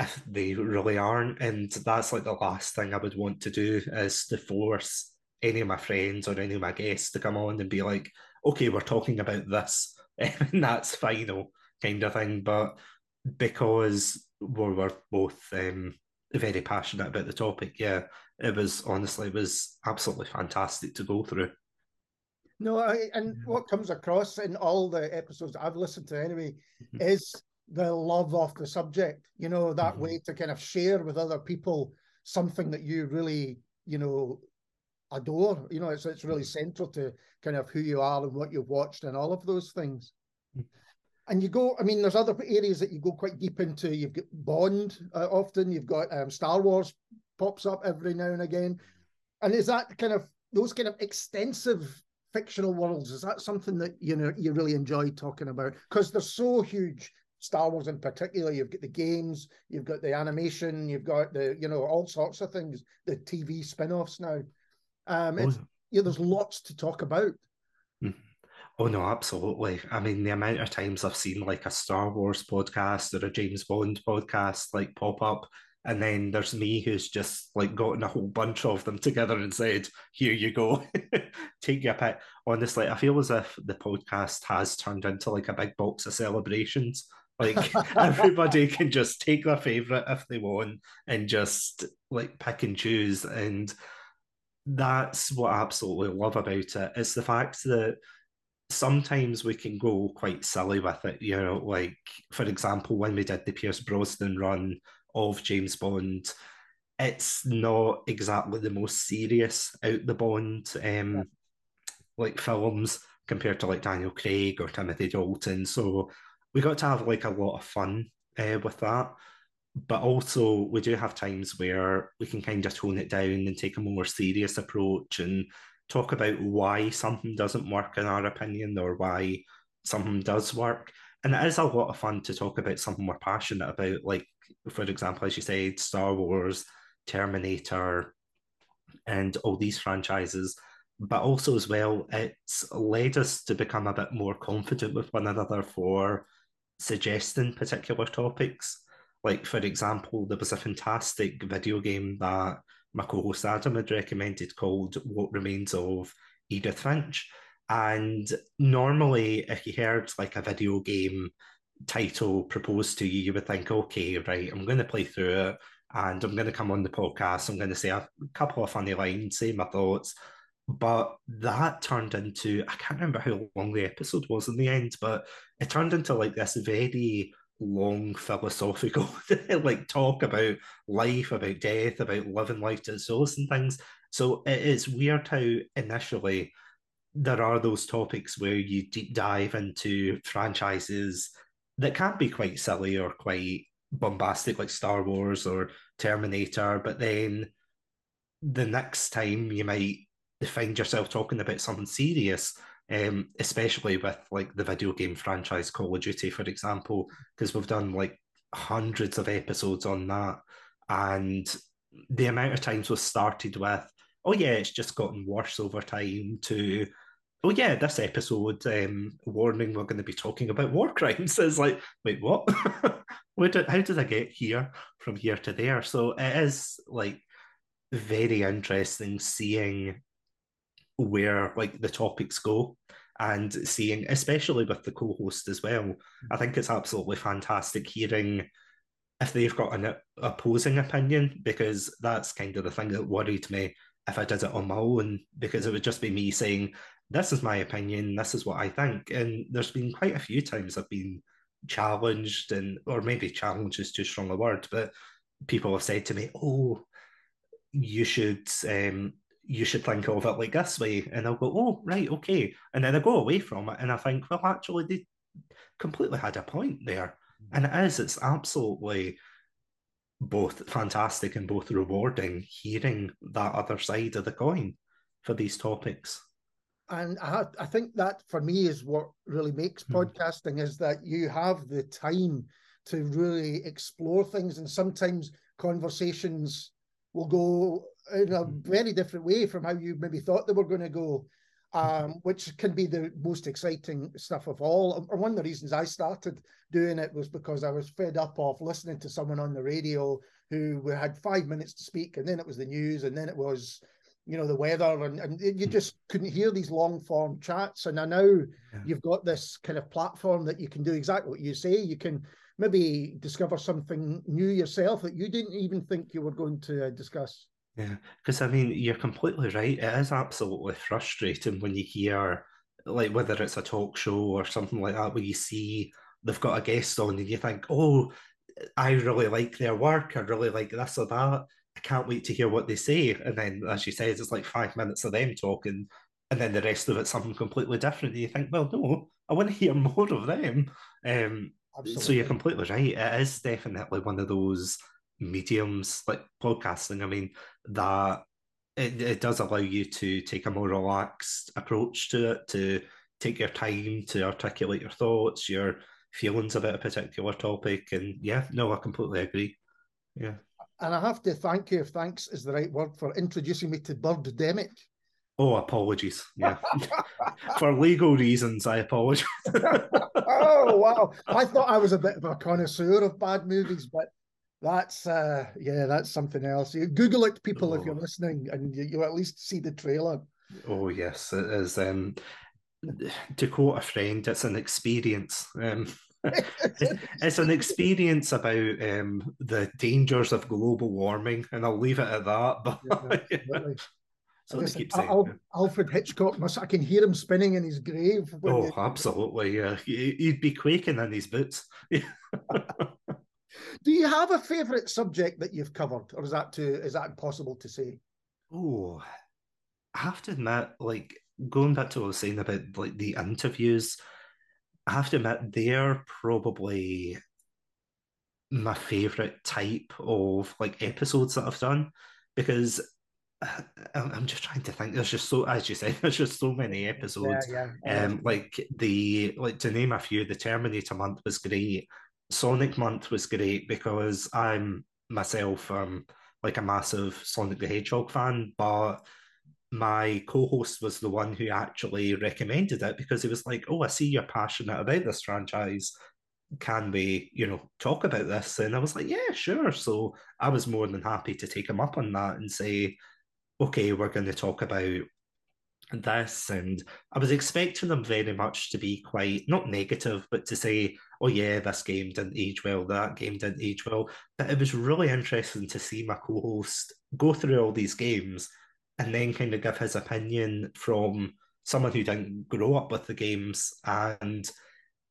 if they really aren't. And that's like the last thing I would want to do is to force any of my friends or any of my guests to come on and be like, okay, we're talking about this, and that's final kind of thing. But because we were both um, very passionate about the topic, yeah, it was honestly it was absolutely fantastic to go through. No, I, and what comes across in all the episodes I've listened to anyway mm-hmm. is the love of the subject. You know that mm-hmm. way to kind of share with other people something that you really, you know, adore. You know, it's it's really mm-hmm. central to kind of who you are and what you've watched and all of those things. And you go, I mean, there's other areas that you go quite deep into. You've got Bond uh, often. You've got um, Star Wars pops up every now and again. And is that kind of those kind of extensive fictional worlds is that something that you know you really enjoy talking about because they're so huge star wars in particular you've got the games you've got the animation you've got the you know all sorts of things the tv spin-offs now um it's oh. yeah there's lots to talk about. Oh no, absolutely. I mean, the amount of times I've seen like a Star Wars podcast or a James Bond podcast like pop up and then there's me who's just like gotten a whole bunch of them together and said, Here you go, take your pick. Honestly, I feel as if the podcast has turned into like a big box of celebrations. Like everybody can just take their favorite if they want and just like pick and choose. And that's what I absolutely love about it. It's the fact that sometimes we can go quite silly with it. You know, like for example, when we did the Pierce Brosnan run of James Bond, it's not exactly the most serious out the Bond um, yeah. like films compared to like Daniel Craig or Timothy Dalton. So we got to have like a lot of fun uh, with that. But also, we do have times where we can kind of tone it down and take a more serious approach and talk about why something doesn't work in our opinion or why something does work. And it is a lot of fun to talk about something we're passionate about, like for example, as you said, Star Wars, Terminator, and all these franchises. But also, as well, it's led us to become a bit more confident with one another for suggesting particular topics. Like, for example, there was a fantastic video game that my co host Adam had recommended called What Remains of Edith Finch. And normally, if you heard like a video game title proposed to you, you would think, okay, right, I'm going to play through it and I'm going to come on the podcast. I'm going to say a couple of funny lines, say my thoughts. But that turned into, I can't remember how long the episode was in the end, but it turned into like this very long philosophical like talk about life, about death, about living life to its fullest and things. So it is weird how initially there are those topics where you deep dive into franchises that can be quite silly or quite bombastic, like Star Wars or Terminator. But then the next time you might find yourself talking about something serious, um, especially with like the video game franchise Call of Duty, for example, because we've done like hundreds of episodes on that. And the amount of times we've started with, oh yeah, it's just gotten worse over time to oh yeah, this episode, um, warning, we're going to be talking about war crimes. It's like, wait, what? did, how did I get here from here to there? So it is like very interesting seeing where like the topics go and seeing, especially with the co-host as well. I think it's absolutely fantastic hearing if they've got an opposing opinion because that's kind of the thing that worried me if I did it on my own because it would just be me saying this is my opinion, this is what I think. And there's been quite a few times I've been challenged and or maybe challenge is too strong a word, but people have said to me, Oh, you should um you should think of it like this way. And I'll go, Oh, right, okay. And then I go away from it and I think, well, actually they completely had a point there. And it is, it's absolutely both fantastic and both rewarding hearing that other side of the coin for these topics and I, I think that for me is what really makes mm. podcasting is that you have the time to really explore things and sometimes conversations will go in a hmm. very different way from how you maybe thought they were going to go um, which can be the most exciting stuff of all. Or one of the reasons I started doing it was because I was fed up of listening to someone on the radio who had five minutes to speak, and then it was the news, and then it was, you know, the weather, and, and you just couldn't hear these long form chats. And now yeah. you've got this kind of platform that you can do exactly what you say. You can maybe discover something new yourself that you didn't even think you were going to uh, discuss. Yeah, because I mean, you're completely right. It is absolutely frustrating when you hear, like, whether it's a talk show or something like that, where you see they've got a guest on and you think, oh, I really like their work. I really like this or that. I can't wait to hear what they say. And then, as you said, it's like five minutes of them talking, and then the rest of it's something completely different. And you think, well, no, I want to hear more of them. Um, so you're completely right. It is definitely one of those mediums like podcasting. I mean, that it, it does allow you to take a more relaxed approach to it, to take your time to articulate your thoughts, your feelings about a particular topic. And yeah, no, I completely agree. Yeah. And I have to thank you, if thanks is the right word, for introducing me to Birdemic. Oh, apologies. Yeah. for legal reasons, I apologize. oh, wow. I thought I was a bit of a connoisseur of bad movies, but that's uh yeah, that's something else. You Google it, people, oh. if you're oh. listening, and you, you at least see the trailer. Oh yes, it is. Um, to quote a friend, it's an experience. Um, it's an experience about um, the dangers of global warming, and I'll leave it at that. But yeah, so keep saying, Al- Alfred Hitchcock must I can hear him spinning in his grave. Oh, you... absolutely! Yeah, he'd be quaking in his boots. Do you have a favourite subject that you've covered, or is that too is that impossible to say? Oh, I have to admit, like going back to what I was saying about like the interviews, I have to admit they're probably my favorite type of like episodes that I've done because I'm just trying to think. There's just so, as you said, there's just so many episodes. Yeah, yeah. Um, like the like to name a few, the Terminator month was great. Sonic month was great because I'm myself um like a massive Sonic the Hedgehog fan, but my co-host was the one who actually recommended it because he was like, "Oh, I see you're passionate about this franchise. Can we, you know, talk about this?" And I was like, "Yeah, sure." So I was more than happy to take him up on that and say, "Okay, we're going to talk about this." And I was expecting them very much to be quite not negative, but to say, "Oh yeah, this game didn't age well. That game didn't age well." But it was really interesting to see my co-host go through all these games and then kind of give his opinion from someone who didn't grow up with the games and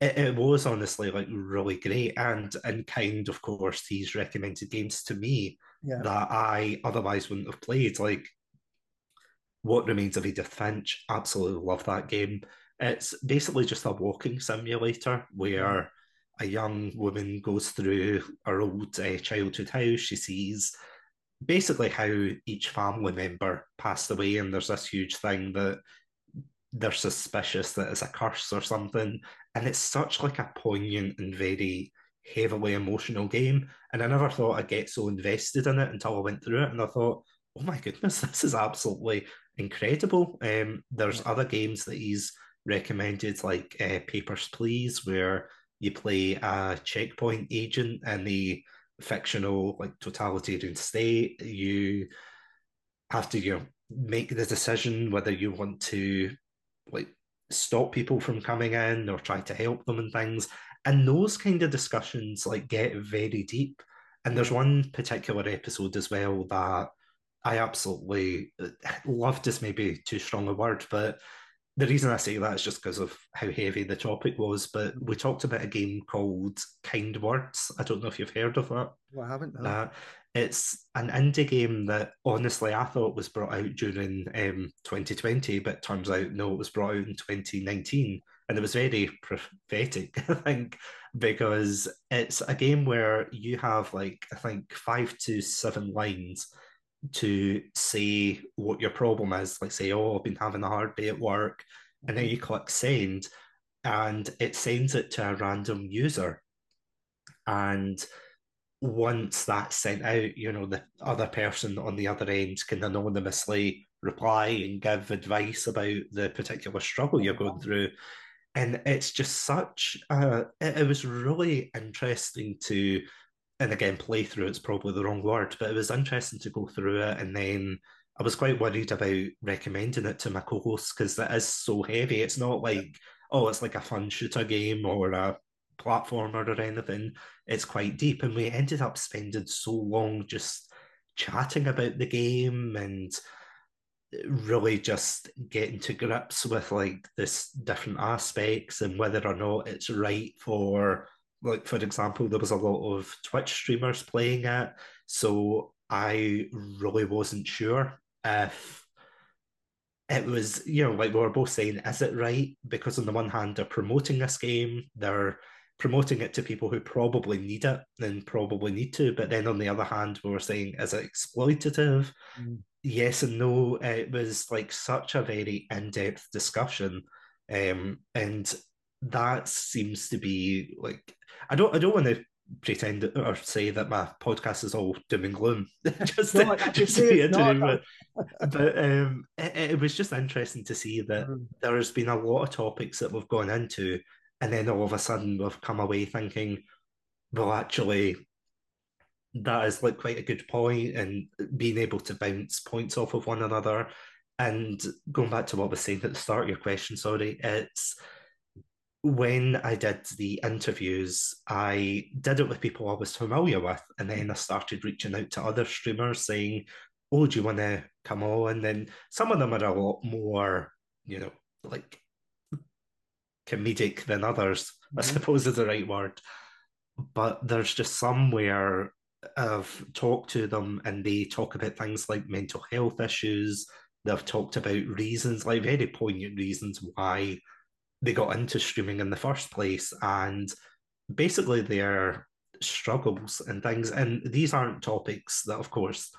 it, it, was honestly like really great and and kind of course he's recommended games to me yeah. that I otherwise wouldn't have played like what remains of Edith Finch absolutely love that game it's basically just a walking simulator where a young woman goes through her old uh, childhood house she sees basically how each family member passed away, and there's this huge thing that they're suspicious that it's a curse or something. And it's such like a poignant and very heavily emotional game. And I never thought I'd get so invested in it until I went through it. And I thought, oh my goodness, this is absolutely incredible. Um, there's other games that he's recommended, like uh, Papers, Please, where you play a checkpoint agent and the fictional like totalitarian state. You have to you know make the decision whether you want to like stop people from coming in or try to help them and things. And those kind of discussions like get very deep. And there's one particular episode as well that i absolutely uh, loved is maybe too strong a word but the reason I say that is just because of how heavy the topic was. But we talked about a game called Kind Words. I don't know if you've heard of that. Well, I haven't. Uh, it's an indie game that honestly I thought was brought out during um, 2020, but turns out no, it was brought out in 2019. And it was very prophetic, I think, because it's a game where you have like, I think, five to seven lines to say what your problem is, like say, oh, I've been having a hard day at work, and then mm-hmm. you click send, and it sends it to a random user. And once that's sent out, you know, the other person on the other end can anonymously reply and give advice about the particular struggle you're going through. And it's just such a, it, it was really interesting to, and again, play through it's probably the wrong word, but it was interesting to go through it. And then I was quite worried about recommending it to my co hosts because it is so heavy. It's not like, oh, it's like a fun shooter game or a platformer or anything. It's quite deep. And we ended up spending so long just chatting about the game and really just getting to grips with like this different aspects and whether or not it's right for like for example there was a lot of twitch streamers playing it so i really wasn't sure if it was you know like we were both saying is it right because on the one hand they're promoting this game they're promoting it to people who probably need it and probably need to. But then on the other hand, we were saying, is it exploitative? Mm. Yes and no. It was like such a very in depth discussion. Um, and that seems to be like, I don't, I don't want to pretend or say that my podcast is all doom and gloom. just no, to, just to be but, but um, it, it, was just interesting to see that mm. there has been a lot of topics that we've gone into and then all of a sudden we've come away thinking, well, actually, that is like quite a good point, and being able to bounce points off of one another. And going back to what I was saying at the start of your question, sorry, it's when I did the interviews, I did it with people I was familiar with, and then I started reaching out to other streamers saying, "Oh, do you want to come on?" And then some of them are a lot more, you know, like comedic than others, mm-hmm. I suppose is the right word. But there's just somewhere I've talked to them and they talk about things like mental health issues. They've talked about reasons, like very poignant reasons why they got into streaming in the first place and basically their struggles and things. And these aren't topics that, of course,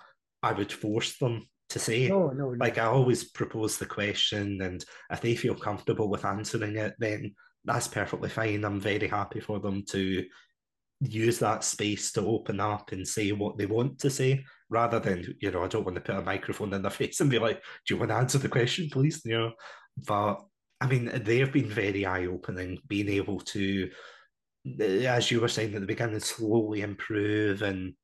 I would force them to say. No, no, no. Like I always propose the question, and if they feel comfortable with answering it, then that's perfectly fine. I'm very happy for them to use that space to open up and say what they want to say, rather than you know I don't want to put a microphone in their face and be like, "Do you want to answer the question, please?" You know, but I mean they've been very eye opening, being able to, as you were saying at the beginning, slowly improve and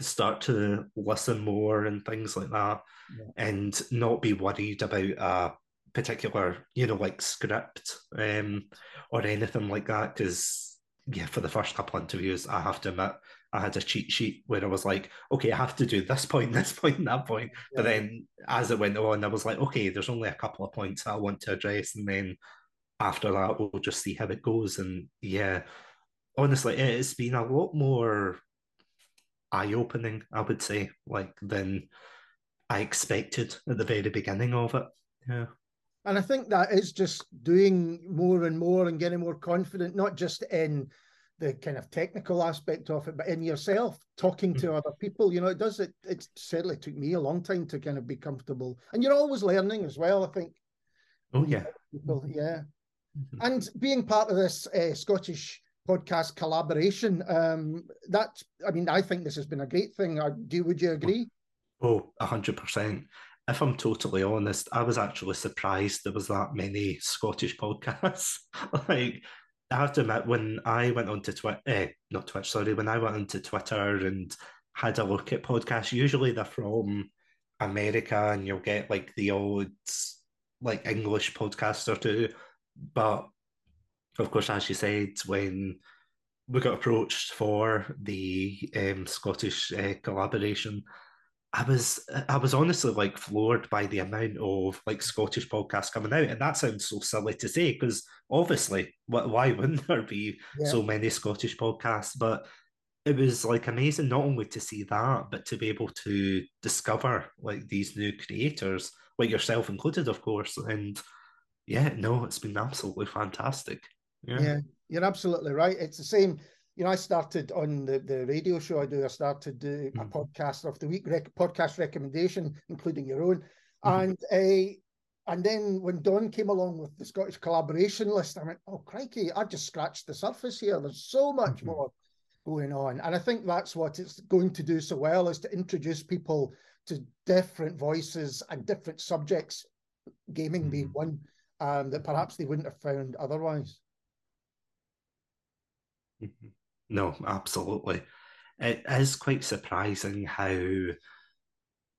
start to listen more and things like that yeah. and not be worried about a particular you know like script um or anything like that because yeah for the first couple of interviews i have to admit i had a cheat sheet where i was like okay i have to do this point this point and that point yeah. but then as it went on i was like okay there's only a couple of points i want to address and then after that we'll just see how it goes and yeah honestly it's been a lot more eye opening, I would say, like than I expected at the very beginning of it. Yeah. And I think that is just doing more and more and getting more confident, not just in the kind of technical aspect of it, but in yourself, talking to mm-hmm. other people. You know, it does it. It certainly took me a long time to kind of be comfortable, and you're always learning as well. I think. Oh yeah. People, yeah. Mm-hmm. And being part of this uh, Scottish podcast collaboration. Um, that I mean, I think this has been a great thing. I, do would you agree? Oh, hundred percent. If I'm totally honest, I was actually surprised there was that many Scottish podcasts. like, I have to admit, when I went onto Twitter, eh, not Twitch, sorry, when I went onto Twitter and had a look at podcasts, usually they're from America, and you'll get like the old like English podcast or two. But of course, as you said, when we got approached for the um, Scottish uh, collaboration, I was I was honestly like floored by the amount of like Scottish podcasts coming out, and that sounds so silly to say because obviously, why wouldn't there be yeah. so many Scottish podcasts? But it was like amazing not only to see that, but to be able to discover like these new creators, like yourself included, of course. And yeah, no, it's been absolutely fantastic. Yeah. yeah, you're absolutely right. It's the same. You know, I started on the, the radio show I do. I started do a mm. podcast of the week rec- podcast recommendation, including your own, mm. and uh, and then when Dawn came along with the Scottish collaboration list, I went, "Oh crikey! I've just scratched the surface here. There's so much mm-hmm. more." going on. And I think that's what it's going to do so well is to introduce people to different voices and different subjects, gaming mm-hmm. being one, um, that perhaps they wouldn't have found otherwise. Mm-hmm. No, absolutely. It is quite surprising how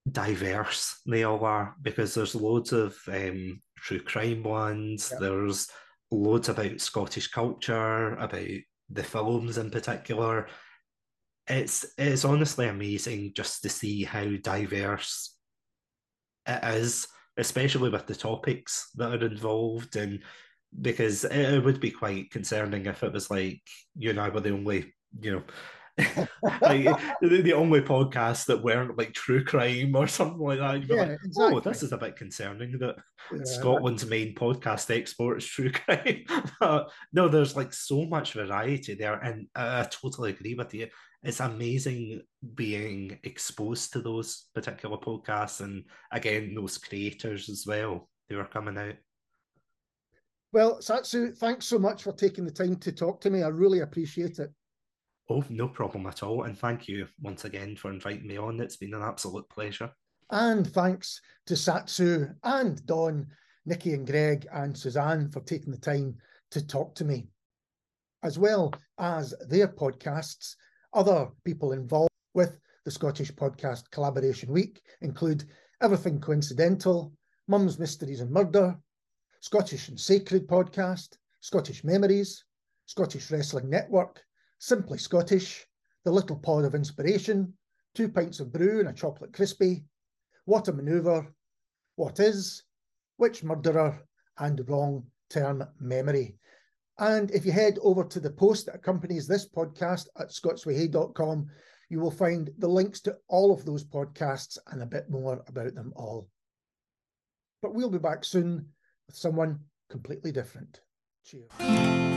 diverse they all are because there's loads of um, true crime ones. Yep. There's loads about Scottish culture, about the films in particular. It's it's honestly amazing just to see how diverse it is, especially with the topics that are involved, and because it, would be quite concerning if it was like you and I were the only you know like the, only podcast that weren't like true crime or something like that. You'd be yeah, like, oh, exactly. oh, this is a bit concerning that yeah. Scotland's main podcast export is true crime. no, there's like so much variety there, and I totally agree with you. It's amazing being exposed to those particular podcasts, and again, those creators as well. They were coming out. Well, Satsu, thanks so much for taking the time to talk to me. I really appreciate it. Oh, no problem at all. And thank you once again for inviting me on. It's been an absolute pleasure. And thanks to Satsu and Dawn, Nicky and Greg and Suzanne for taking the time to talk to me, as well as their podcasts. Other people involved with the Scottish Podcast Collaboration Week include Everything Coincidental, Mum's Mysteries and Murder, Scottish and Sacred Podcast, Scottish Memories, Scottish Wrestling Network, Simply Scottish, The Little Pod of Inspiration, Two Pints of Brew and a Chocolate Crispy, What a Manoeuvre, What Is, Which Murderer, and Wrong Term Memory. And if you head over to the post that accompanies this podcast at scotswhayhae.com, you will find the links to all of those podcasts and a bit more about them all. But we'll be back soon with someone completely different. Cheers.